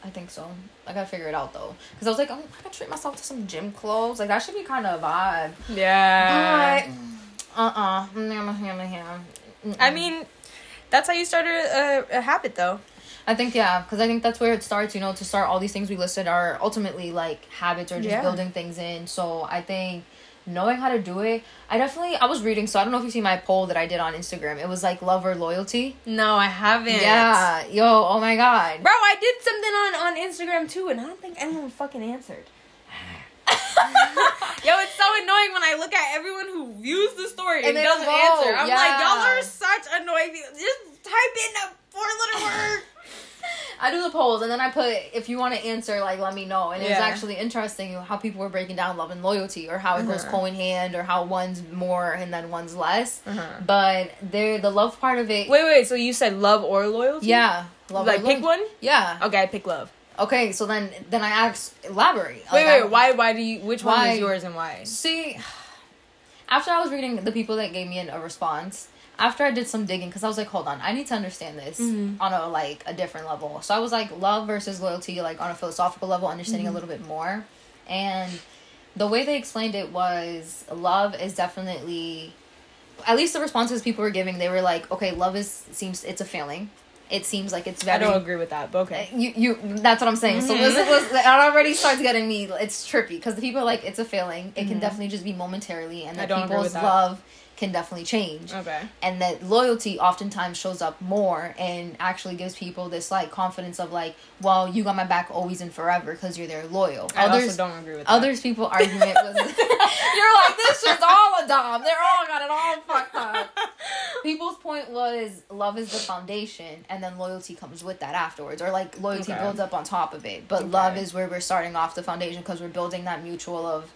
I think so. I gotta figure it out though, because I was like, oh, I gotta treat myself to some gym clothes. Like that should be kind of a vibe. Yeah. But uh uh I mean, that's how you start a, a, a habit though. I think yeah, because I think that's where it starts. You know, to start all these things we listed are ultimately like habits or just Yeah. building things in. So I think knowing how to do it, I definitely I was reading. So I don't know if you see my poll that I did on Instagram. It was like love or loyalty. No, I haven't. Yeah, yo, oh my god. Bro, I did something on on Instagram too, and I don't think anyone fucking answered. Yo, it's so annoying when I look at everyone who views the story and, And doesn't don't answer. vote, I'm yeah. like, y'all are such annoying people. Just type in a four letter word. I do the polls and then I put if you want to answer, like let me know. And it was actually interesting how people were breaking down love and loyalty, or how it goes Uh-huh. co in hand, or how one's more and then one's less. Uh-huh. But there, the love part of it. Wait, wait. So you said love or loyalty? Yeah, love. Like pick one. Yeah. Okay, I pick love. Okay, so then then I asked elaborate. Wait, Like, I- wait. Why? Why do you? Which one is yours and why? See, after I was reading the people that gave me an, a response, after I did some digging, because I was like, hold on, I need to understand this Mhm. on a like a different level. So I was like, love versus loyalty, like on a philosophical level, understanding a little bit more, and the way they explained it was love is definitely, at least the responses people were giving, they were like, okay, love is seems it's a feeling. It seems like it's I don't agree with that, but okay. you you that's what I'm saying. So Mhm. listen, listen, it already starts getting me. It's trippy because the people are like it's a feeling. It can Mhm. definitely just be momentarily, and that people's love can definitely change. Okay. And that loyalty oftentimes shows up more and actually gives people this like confidence of like, well, you got my back always and forever because you're there loyal. I others also don't agree with that. others people argument was you're like this shit's all a dom. They're all got it all fucked up. People's point was love is the foundation and then loyalty comes with that afterwards or like loyalty Okay. builds up on top of it. But Okay. love is where we're starting off the foundation because we're building that mutual of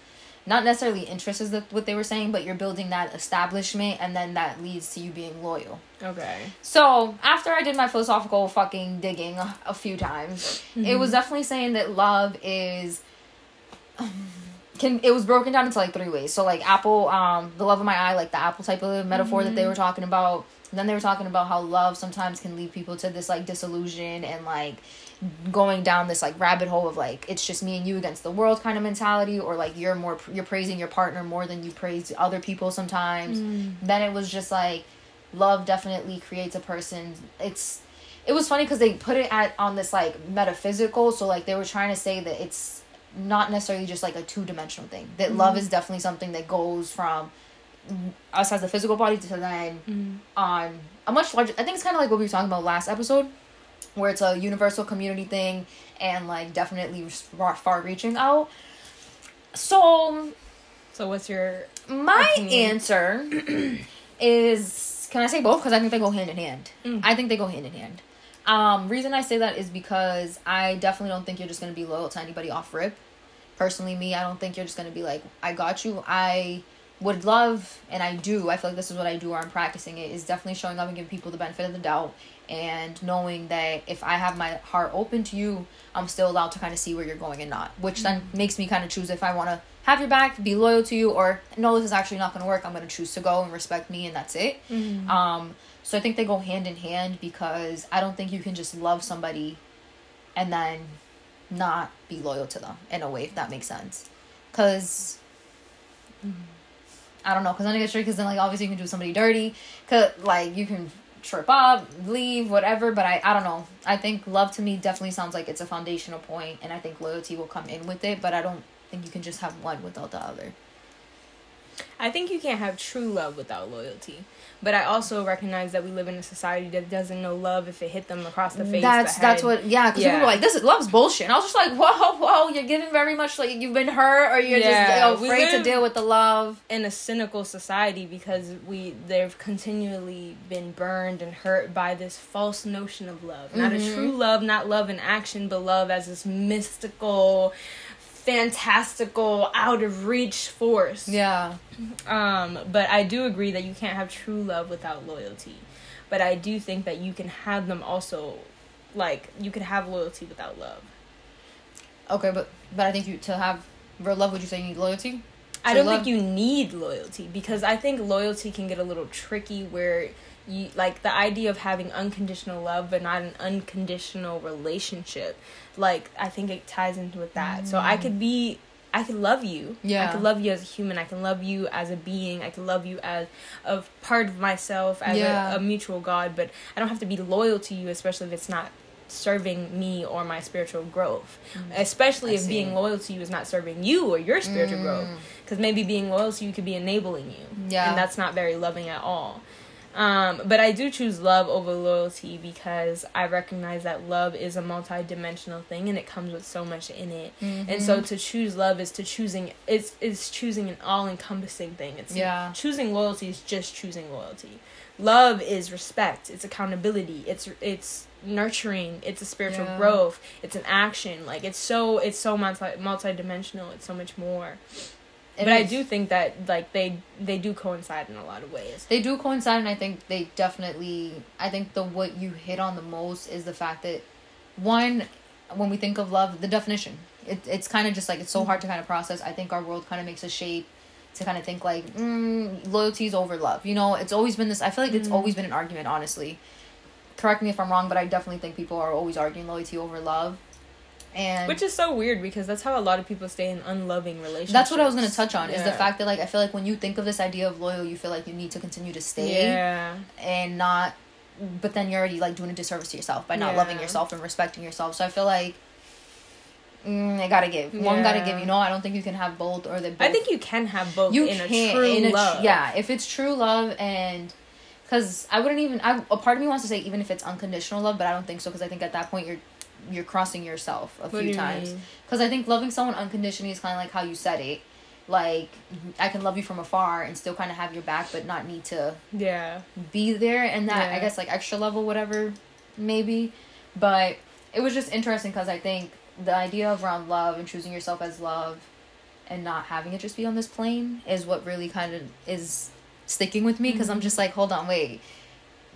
not necessarily interest is the, what they were saying, but you're building that establishment and then that leads to you being loyal. Okay. So after I did my philosophical fucking digging a, a few times, it was mm-hmm. definitely saying that love is can it was broken down into like three ways. So like apple, um, the love of my eye, like the apple type of metaphor that they were talking about. And then they were talking about how love sometimes can lead people to this like disillusion and like going down this like rabbit hole of like it's just me and you against the world kind of mentality or like you're more you're praising your partner more than you praise other people sometimes. Then it was just like love definitely creates a person. It's it was funny because they put it at on this like metaphysical. So like they were trying to say that it's not necessarily just like a two-dimensional thing that love is definitely something that goes from us as a physical body to then on a much larger i think it's kind of like what we were talking about last episode where it's a universal community thing and like definitely far, far reaching out so So what's your my Opinion. answer is can I say both? Because I think they go hand in hand. Mm. I think they go hand in hand. Um, reason I say that is because I definitely don't think you're just gonna be loyal to anybody off rip. Personally, me, I don't think you're just gonna be like, I got you. I would love, and I do. I feel like this is what I do, or I'm practicing it. Is definitely showing up and giving people the benefit of the doubt, and knowing that if I have my heart open to you, I'm still allowed to kind of see where you're going and not. Which then makes me kind of choose if I want to have your back, be loyal to you, or no, this is actually not going to work. I'm going to choose to go and respect me, and that's it. Um, so I think they go hand in hand because I don't think you can just love somebody and then not be loyal to them in a way, if that makes sense. Because I don't know, because it gets tricky. Because then, like, obviously, you can do somebody dirty. Cause like you can trip up, leave, whatever. But I, I don't know. I think love to me definitely sounds like it's a foundational point, and I think loyalty will come in with it. But I don't think you can just have one without the other. I think you can't have true love without loyalty. But I also recognize that we live in a society that doesn't know love if it hit them across the face. That's the that's what yeah. Because people Yeah. were like, "This is love's bullshit." And I was just like, "Whoa, whoa, you're giving very much like you've been hurt, or you're Yeah, just afraid to deal with the love." in a cynical society because we they've continually been burned and hurt by this false notion of love. Not a Mhm. true love, not love in action, but love as this mystical, fantastical, out of reach force. Yeah, Um, but I do agree that you can't have true love without loyalty. But I do think that you can have them also like you can have loyalty without love. okay, but but I think you to have real love, would you say you need loyalty? I don't love? think you need loyalty because I think loyalty can get a little tricky where you like the idea of having unconditional love but not an unconditional relationship. Like I think it ties into with that. So I mm. could be I could love you. yeah I could love you as a human. I can love you as a being. I can love you as a part of myself as Yeah. a, a mutual God, but I don't have to be loyal to you especially if it's not serving me or my spiritual growth. Mm. Especially I if see. being loyal to you is not serving you or your spiritual growth mm. because maybe being loyal to you could be enabling you Yeah. and that's not very loving at all um, but i do choose love over loyalty because i recognize that love is a multi-dimensional thing and it comes with so much in it. And so to choose love is to choosing it's it's choosing an all-encompassing thing. It's Yeah. choosing loyalty is just choosing loyalty. Love is respect. It's accountability. It's it's nurturing. It's a spiritual Yeah. growth. It's an action. Like it's so it's so multi multi-dimensional. It's so much more It but I do think that like they they do coincide in a lot of ways. They do coincide, and I think they definitely. I think the what you hit on the most is the fact that one, when we think of love, the definition. It, it's kind of just like it's so hard to kind of process. I think our world kind of makes a shape to kind of think like mm, loyalty is over love. You know, it's always been this. I feel like it's always been an argument. Honestly, correct me if I'm wrong, but I definitely think people are always arguing loyalty over love. And Which is so weird because that's how a lot of people stay in unloving relationships. that's what I was going to touch on is the fact that like I feel like when you think of this idea of loyal, you feel like you need to continue to stay Yeah. and not but then you're already like doing a disservice to yourself by not Yeah. loving yourself and respecting yourself so i feel like mm, I gotta give. One gotta give. You know, I don't think you can have both or the. I think you can have both you in can't a true in a love. yeah if it's true love and because i wouldn't even I, a part of me wants to say even if it's unconditional love but i don't think so because i think at that point you're you're crossing yourself a What few times. because i think loving someone unconditionally is kind of like how you said it. Like i can love you from afar and still kind of have your back but not need to Yeah. be there and that i guess like extra level whatever maybe. But it was just interesting because i think the idea of around love and choosing yourself as love and not having it just be on this plane is what really kind of is sticking with me because i'm just like hold on wait.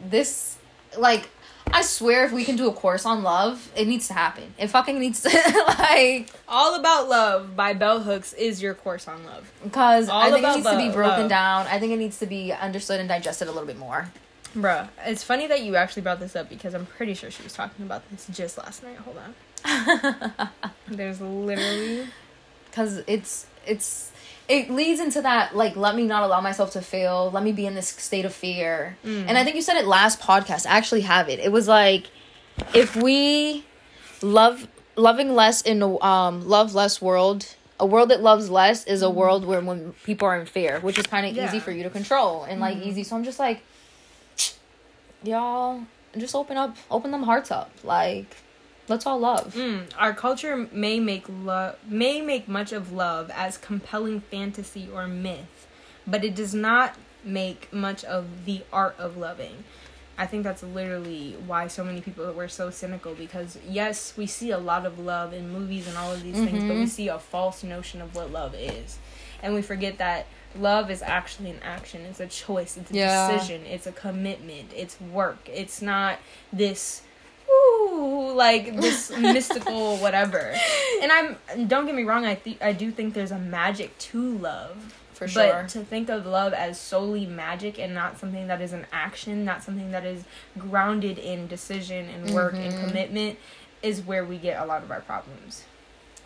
This like i swear if we can do a course on love it needs to happen it fucking needs to like All About Love by Bell Hooks is your course on love. because All i think it about needs to be love, broken down i think it needs to be understood and digested a little bit more Bruh, it's funny that you actually brought this up because I'm pretty sure she was talking about this just last night. Hold on. There's literally because it's it's it leads into that like let me not allow myself to fail let me be in this state of fear. Mm. And i think you said it last podcast. I actually have it. It was like if we love loving less in a um love less world a world that loves less is a mm-hmm. world where when people are in fear which is kind of easy for you to control and like mm-hmm. easy. So i'm just like y'all just open up open them hearts up. Like let's all love Mm, our culture may make love may make much of love as compelling fantasy or myth, but it does not make much of the art of loving. I think that's literally why so many people were so cynical because yes, we see a lot of love in movies and all of these things, but we see a false notion of what love is. And we forget that love is actually an action, it's a choice, it's a Yeah. decision, it's a commitment, it's work. It's not this ooh, like this mystical whatever. And I'm don't get me wrong, I think I do think there's a magic to love. for sure But to think of love as solely magic and not something that is an action, not something that is grounded in decision and work and Mm-hmm. commitment is where we get a lot of our problems.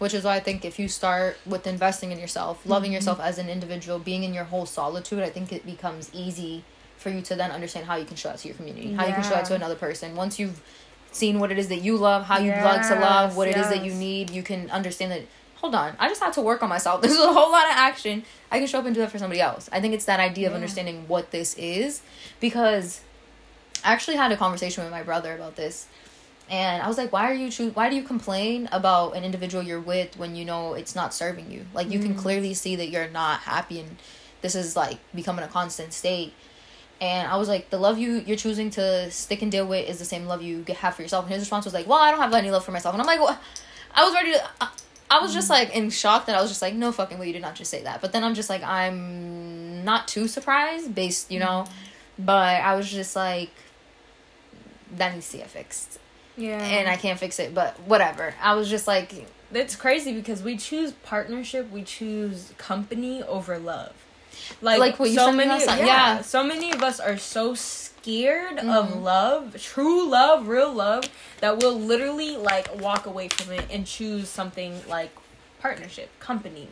Which is why I think if you start with investing in yourself, loving Mm-hmm. yourself as an individual, being in your whole solitude, I think it becomes easy for you to then understand how you can show that to your community, how you can show that to another person. Once you've seen what it is that you love, how you like to love, Yes, what it is that you need, you can understand that. Hold on, I just had to work on myself. This is a whole lot of action. I can show up and do that for somebody else. I think it's that idea of understanding what this is because I actually had a conversation with my brother about this and I was like, why are you why do you complain about an individual you're with when you know it's not serving you? Like you Mm. can clearly see that you're not happy and this is like becoming a constant state. And I was like, the love you you're choosing to stick and deal with is the same love you have for yourself. And his response was like, well, I don't have any love for myself. And I'm like, what? I was ready to. I, I was just like in shock that I was just like, no fucking way, you did not just say that. But then I'm just like, I'm not too surprised, based, you know. But I was just like, that needs to get fixed Yeah. and I can't fix it, but whatever. I was just like, it's crazy because we choose partnership, we choose company over love. Like, Like what you so said many, last time, yeah, yeah. So many of us are so scared of Mhm. love, true love, real love, that we'll literally like walk away from it and choose something like partnership, company,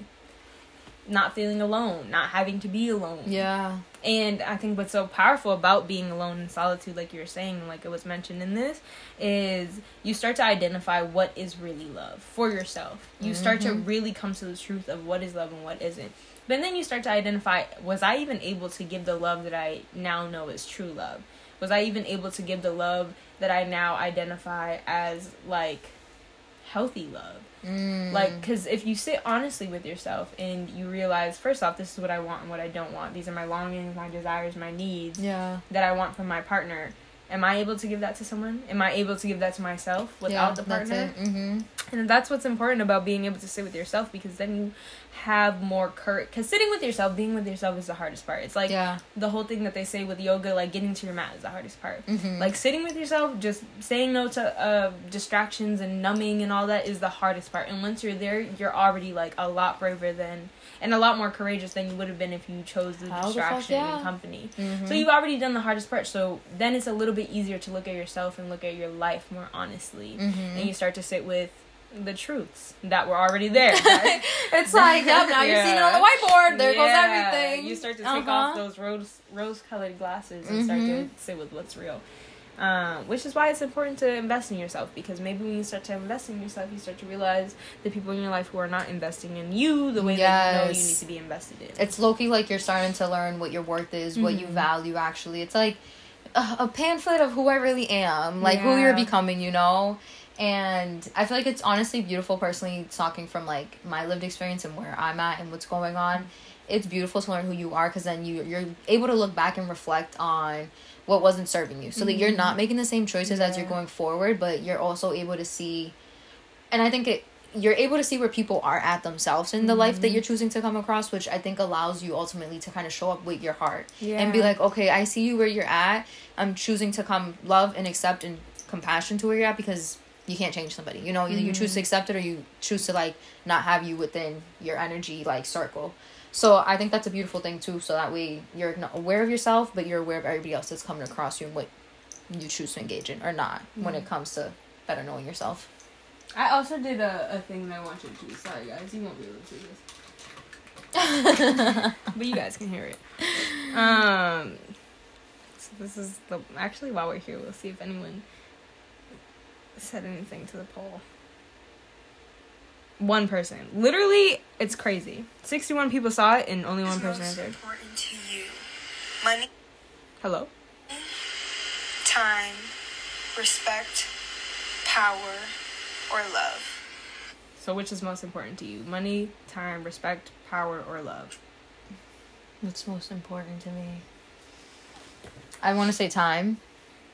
not feeling alone, not having to be alone. yeah, And I think what's so powerful about being alone in solitude, like you were saying, like it was mentioned in this, is you start to identify what is really love for yourself. You start to Mhm. really come to the truth of what is love and what isn't. But then you start to identify was I even able to give the love that I now know is true love? Was I even able to give the love that I now identify as like healthy love? mm. Like, because if you sit honestly with yourself and you realize, first off, this is what I want and what I don't want. These are my longings, my desires, my needs yeah, that I want from my partner. Am I able to give that to someone? Am I able to give that to myself without yeah, the that's partner? it. Mm-hmm. And that's what's important about being able to sit with yourself because then you have more courage. Because sitting with yourself, being with yourself is the hardest part. It's like yeah, the whole thing that they say with yoga, like getting to your mat is the hardest part. mm-hmm. Like sitting with yourself, just saying no to uh, distractions and numbing and all that is the hardest part. And once you're there, you're already like a lot braver than and a lot more courageous than you would have been if you chose the How the fuck, distraction yeah. and company. Mhm. So you've already done the hardest part. So then it's a little bit easier to look at yourself and look at your life more honestly, Mhm. and you start to sit with the truths that were already there. it's like, yep, now you're seeing it on the whiteboard. There goes everything. You start to take Uh-huh. off those rose rose colored glasses and start to Mhm. sit with what's real. Um, which is why it's important to invest in yourself because maybe when you start to invest in yourself, you start to realize the people in your life who are not investing in you the way that you know you need to be invested in. It's low key like you're starting to learn what your worth is, what you Mhm. value. Actually, it's like a, a pamphlet of who I really am, like who you're becoming. You know. And I feel like it's honestly beautiful, personally, talking from like my lived experience and where I'm at and what's going on. It's beautiful to learn who you are because then you you're able to look back and reflect on what wasn't serving you, so that you're not mm-hmm. making the same choices as you're going forward, but you're also able to see. And I think it you're able to see where people are at themselves in the life that mm-hmm. you're choosing to come across, which I think allows you ultimately to kind of show up with your heart and be like, okay, I see you where you're at. I'm choosing to come love and accept and compassion to where you're at because you can't change somebody. You know, either you choose to mm-hmm. accept it or you choose to like not have you within your energy like circle. So I think that's a beautiful thing too. So that way you're not aware of yourself, but you're aware of everybody else that's coming across you and what you choose to engage in or not when it comes to better knowing yourself. I also did a, a thing that I want you to do. Sorry, guys, you won't be able to see this, but you guys can hear it. Um, so this is the actually while we're here, we'll see if anyone said anything to the poll. One person, literally, it's crazy. Sixty-one people saw it, and only one is person answered. important to you? Money, Hello. time, respect, power, or love? So, which is most important to you? Money, time, respect, power, or love? What's most important to me? I want to say time,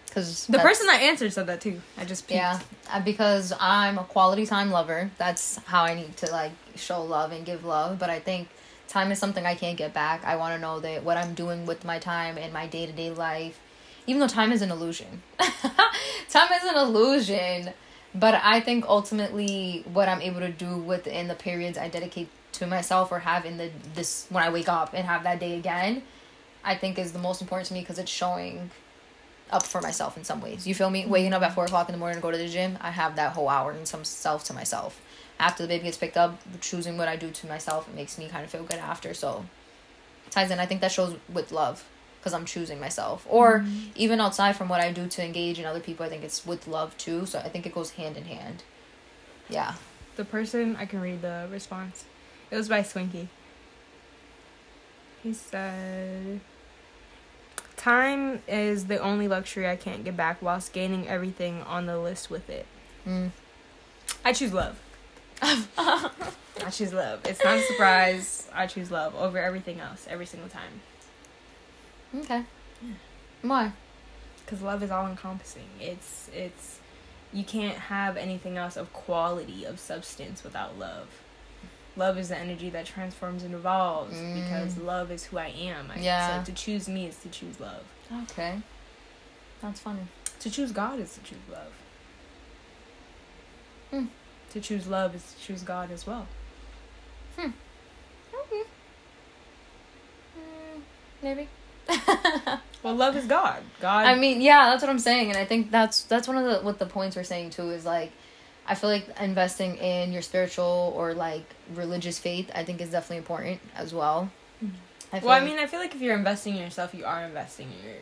because The person that answered said that too. I just peeked. yeah, uh, because I'm a quality time lover. That's how I need to like show love and give love. But I think time is something I can't get back. I want to know that what I'm doing with my time in my day to day life, even though time is an illusion. time is an illusion, but I think ultimately what I'm able to do within the periods I dedicate to myself or have in the this when I wake up and have that day again, I think is the most important to me because it's showing up for myself in some ways. You feel me? Waking up at four o'clock in the morning to go to the gym, I have that whole hour and some self to myself. After the baby gets picked up, choosing what I do to myself, it makes me kind of feel good after. So, ties in. I think that shows with love because I'm choosing myself. Or mm-hmm. even outside from what I do to engage in other people, I think it's with love too. So I think it goes hand in hand. Yeah. The person I can read the response. It was by Swinky. He said, "Time is the only luxury I can't get back, whilst gaining everything on the list with it. Mm. I choose love. I choose love. It's not a surprise. I choose love over everything else every single time Okay. Why? because love is all encompassing. It's it's you can't have anything else of quality of substance without love. Love is the energy that transforms and evolves because love is who I am. I, Yeah. So to choose me is to choose love. Okay. That's funny. To choose God is to choose love. Hmm. To choose love is to choose God as well. Hmm. Okay. Mm, maybe. Well, love is God. God. I mean, yeah, that's what I'm saying, and I think that's that's one of the what the points we're saying too is like, I feel like investing in your spiritual or like religious faith, I think is definitely important as well. Mm-hmm. I feel well, I mean, I feel like if you're investing in yourself, you are investing in your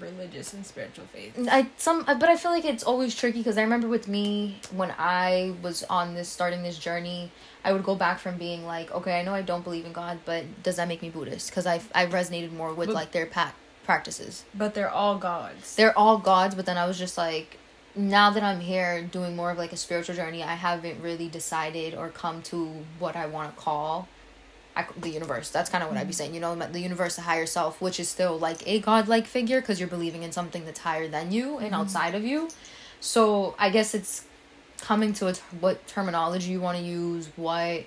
religious and spiritual faith. I some but I feel like it's always tricky because I remember with me when I was on this starting this journey, I would go back from being like, okay, I know I don't believe in God, but does that make me Buddhist? Because I I resonated more with But- like their practices. But they're all gods. They're all gods, but then I was just like, now that I'm here doing more of like a spiritual journey, I haven't really decided or come to what I want to call. I, the universe. That's kind of what I'd be mm-hmm. saying. You know, the universe, the higher self, which is still like a godlike figure because you're believing in something that's higher than you and mm-hmm. outside of you. So I guess it's coming to what terminology you want to use, what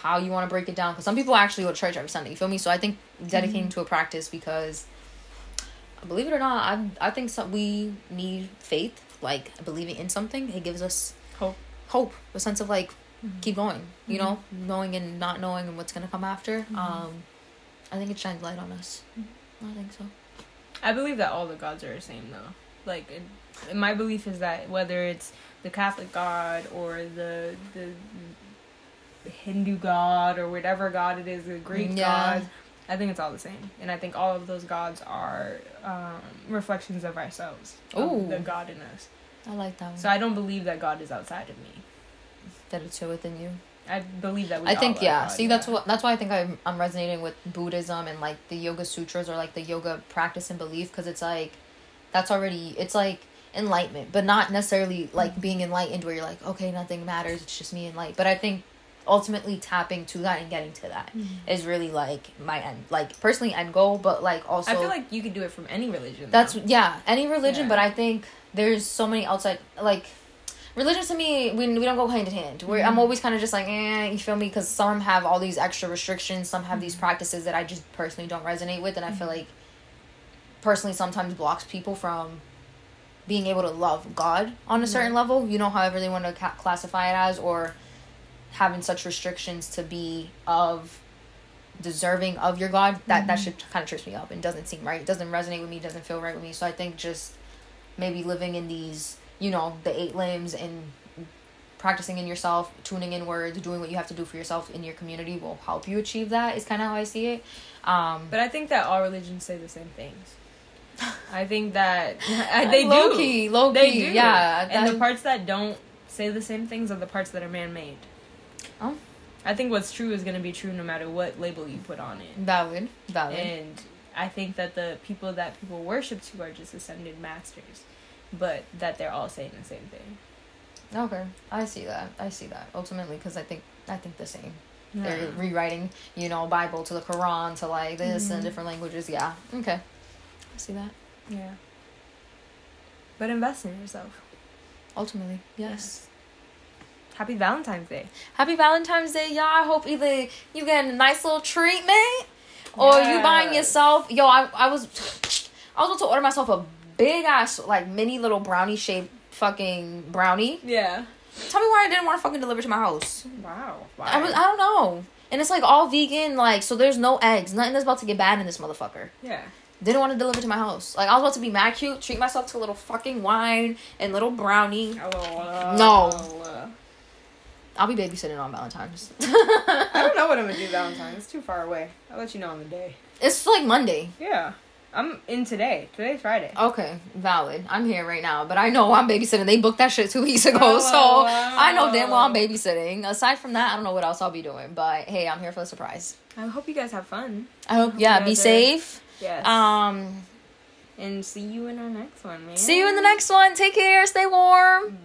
how you want to break it down. Because some people actually go to church every Sunday. You feel me? So I think dedicating mm-hmm. to a practice because believe it or not, I I think some we need faith, like believing in something. It gives us Hope. hope, a sense of like mm-hmm. keep going. You know, mm-hmm. knowing and not knowing and what's gonna come after. Mm-hmm. Um, I think it shines light on us. I think so. I believe that all the gods are the same, though. Like, it, my belief is that whether it's the Catholic God or the the Hindu God or whatever God it is, the Greek Yeah. God, I think it's all the same, and I think all of those gods are um, reflections of ourselves, of Ooh. the God in us. I like that one. So I don't believe that God is outside of me. that it's within you. I believe that we. I think yeah. God, See, that's yeah. what that's why I think I'm I'm resonating with Buddhism and like the Yoga Sutras or like the yoga practice and belief because it's like that's already it's like enlightenment, but not necessarily like being enlightened where you're like okay nothing matters it's just me and light. But I think ultimately tapping to that and getting to that is really like my end like personally end goal, but like also I feel like you can do it from any religion. that's though. yeah, any religion, Yeah. but I think there's so many outside like religion to me. We we don't go hand in hand. Where Mm-hmm. I'm always kind of just like, eh, you feel me? Because some have all these extra restrictions, some have Mm-hmm. these practices that I just personally don't resonate with, and I feel like personally sometimes blocks people from being able to love God on a certain level. You know, however they want to ca- classify it as, or having such restrictions to be of deserving of your God, that that should kind of trips me up and doesn't seem right. It doesn't resonate with me. Doesn't feel right with me. So I think just maybe living in these, you know, the eight limbs and practicing in yourself, tuning inwards, doing what you have to do for yourself in your community will help you achieve that. Is kind of how I see it. Um, But I think that all religions say the same things. I think that they low do. key, low They key, do. yeah. and the parts that don't say the same things are the parts that are man-made. Oh. I think what's true is going to be true no matter what label you put on it. valid, valid. And I think that the people that people worship to are just ascended masters, but that they're all saying the same thing. Okay, I see that. I see that ultimately because I think I think the same. Yeah. They're rewriting, you know, Bible to the Quran to like this Mhm. and different languages. Yeah. Okay. I see that. Yeah. But invest in yourself. Ultimately, yes. Happy Valentine's Day. Happy Valentine's Day, y'all. I hope either you getting a nice little treatment or you buying yourself. Yo, I, I was I was about to order myself a big ass like mini little brownie shaped fucking brownie. Yeah. Tell me why I didn't want to fucking deliver to my house. Wow. I was I don't know. And it's like all vegan, like so there's no eggs. Nothing that's about to get bad in this motherfucker. yeah. Didn't want to deliver to my house. Like I was about to be mad cute, treat myself to a little fucking wine and little brownie. oh No. Oh. I'll be babysitting on Valentine's. I don't know what I'm gonna do Valentine's. It's too far away. I'll let you know on the day. it's like Monday. Yeah. I'm in today. Today's Friday. Okay, valid. I'm here right now, but I know I'm babysitting. They booked that shit two weeks ago, Oh, so wow. I know damn well I'm babysitting. Aside from that, I don't know what else I'll be doing. But hey, I'm here for the surprise. I hope you guys have fun. I hope, yeah, be are- safe. Yes. Um, and see you in our next one, man. see you in the next one. Take care. Stay warm.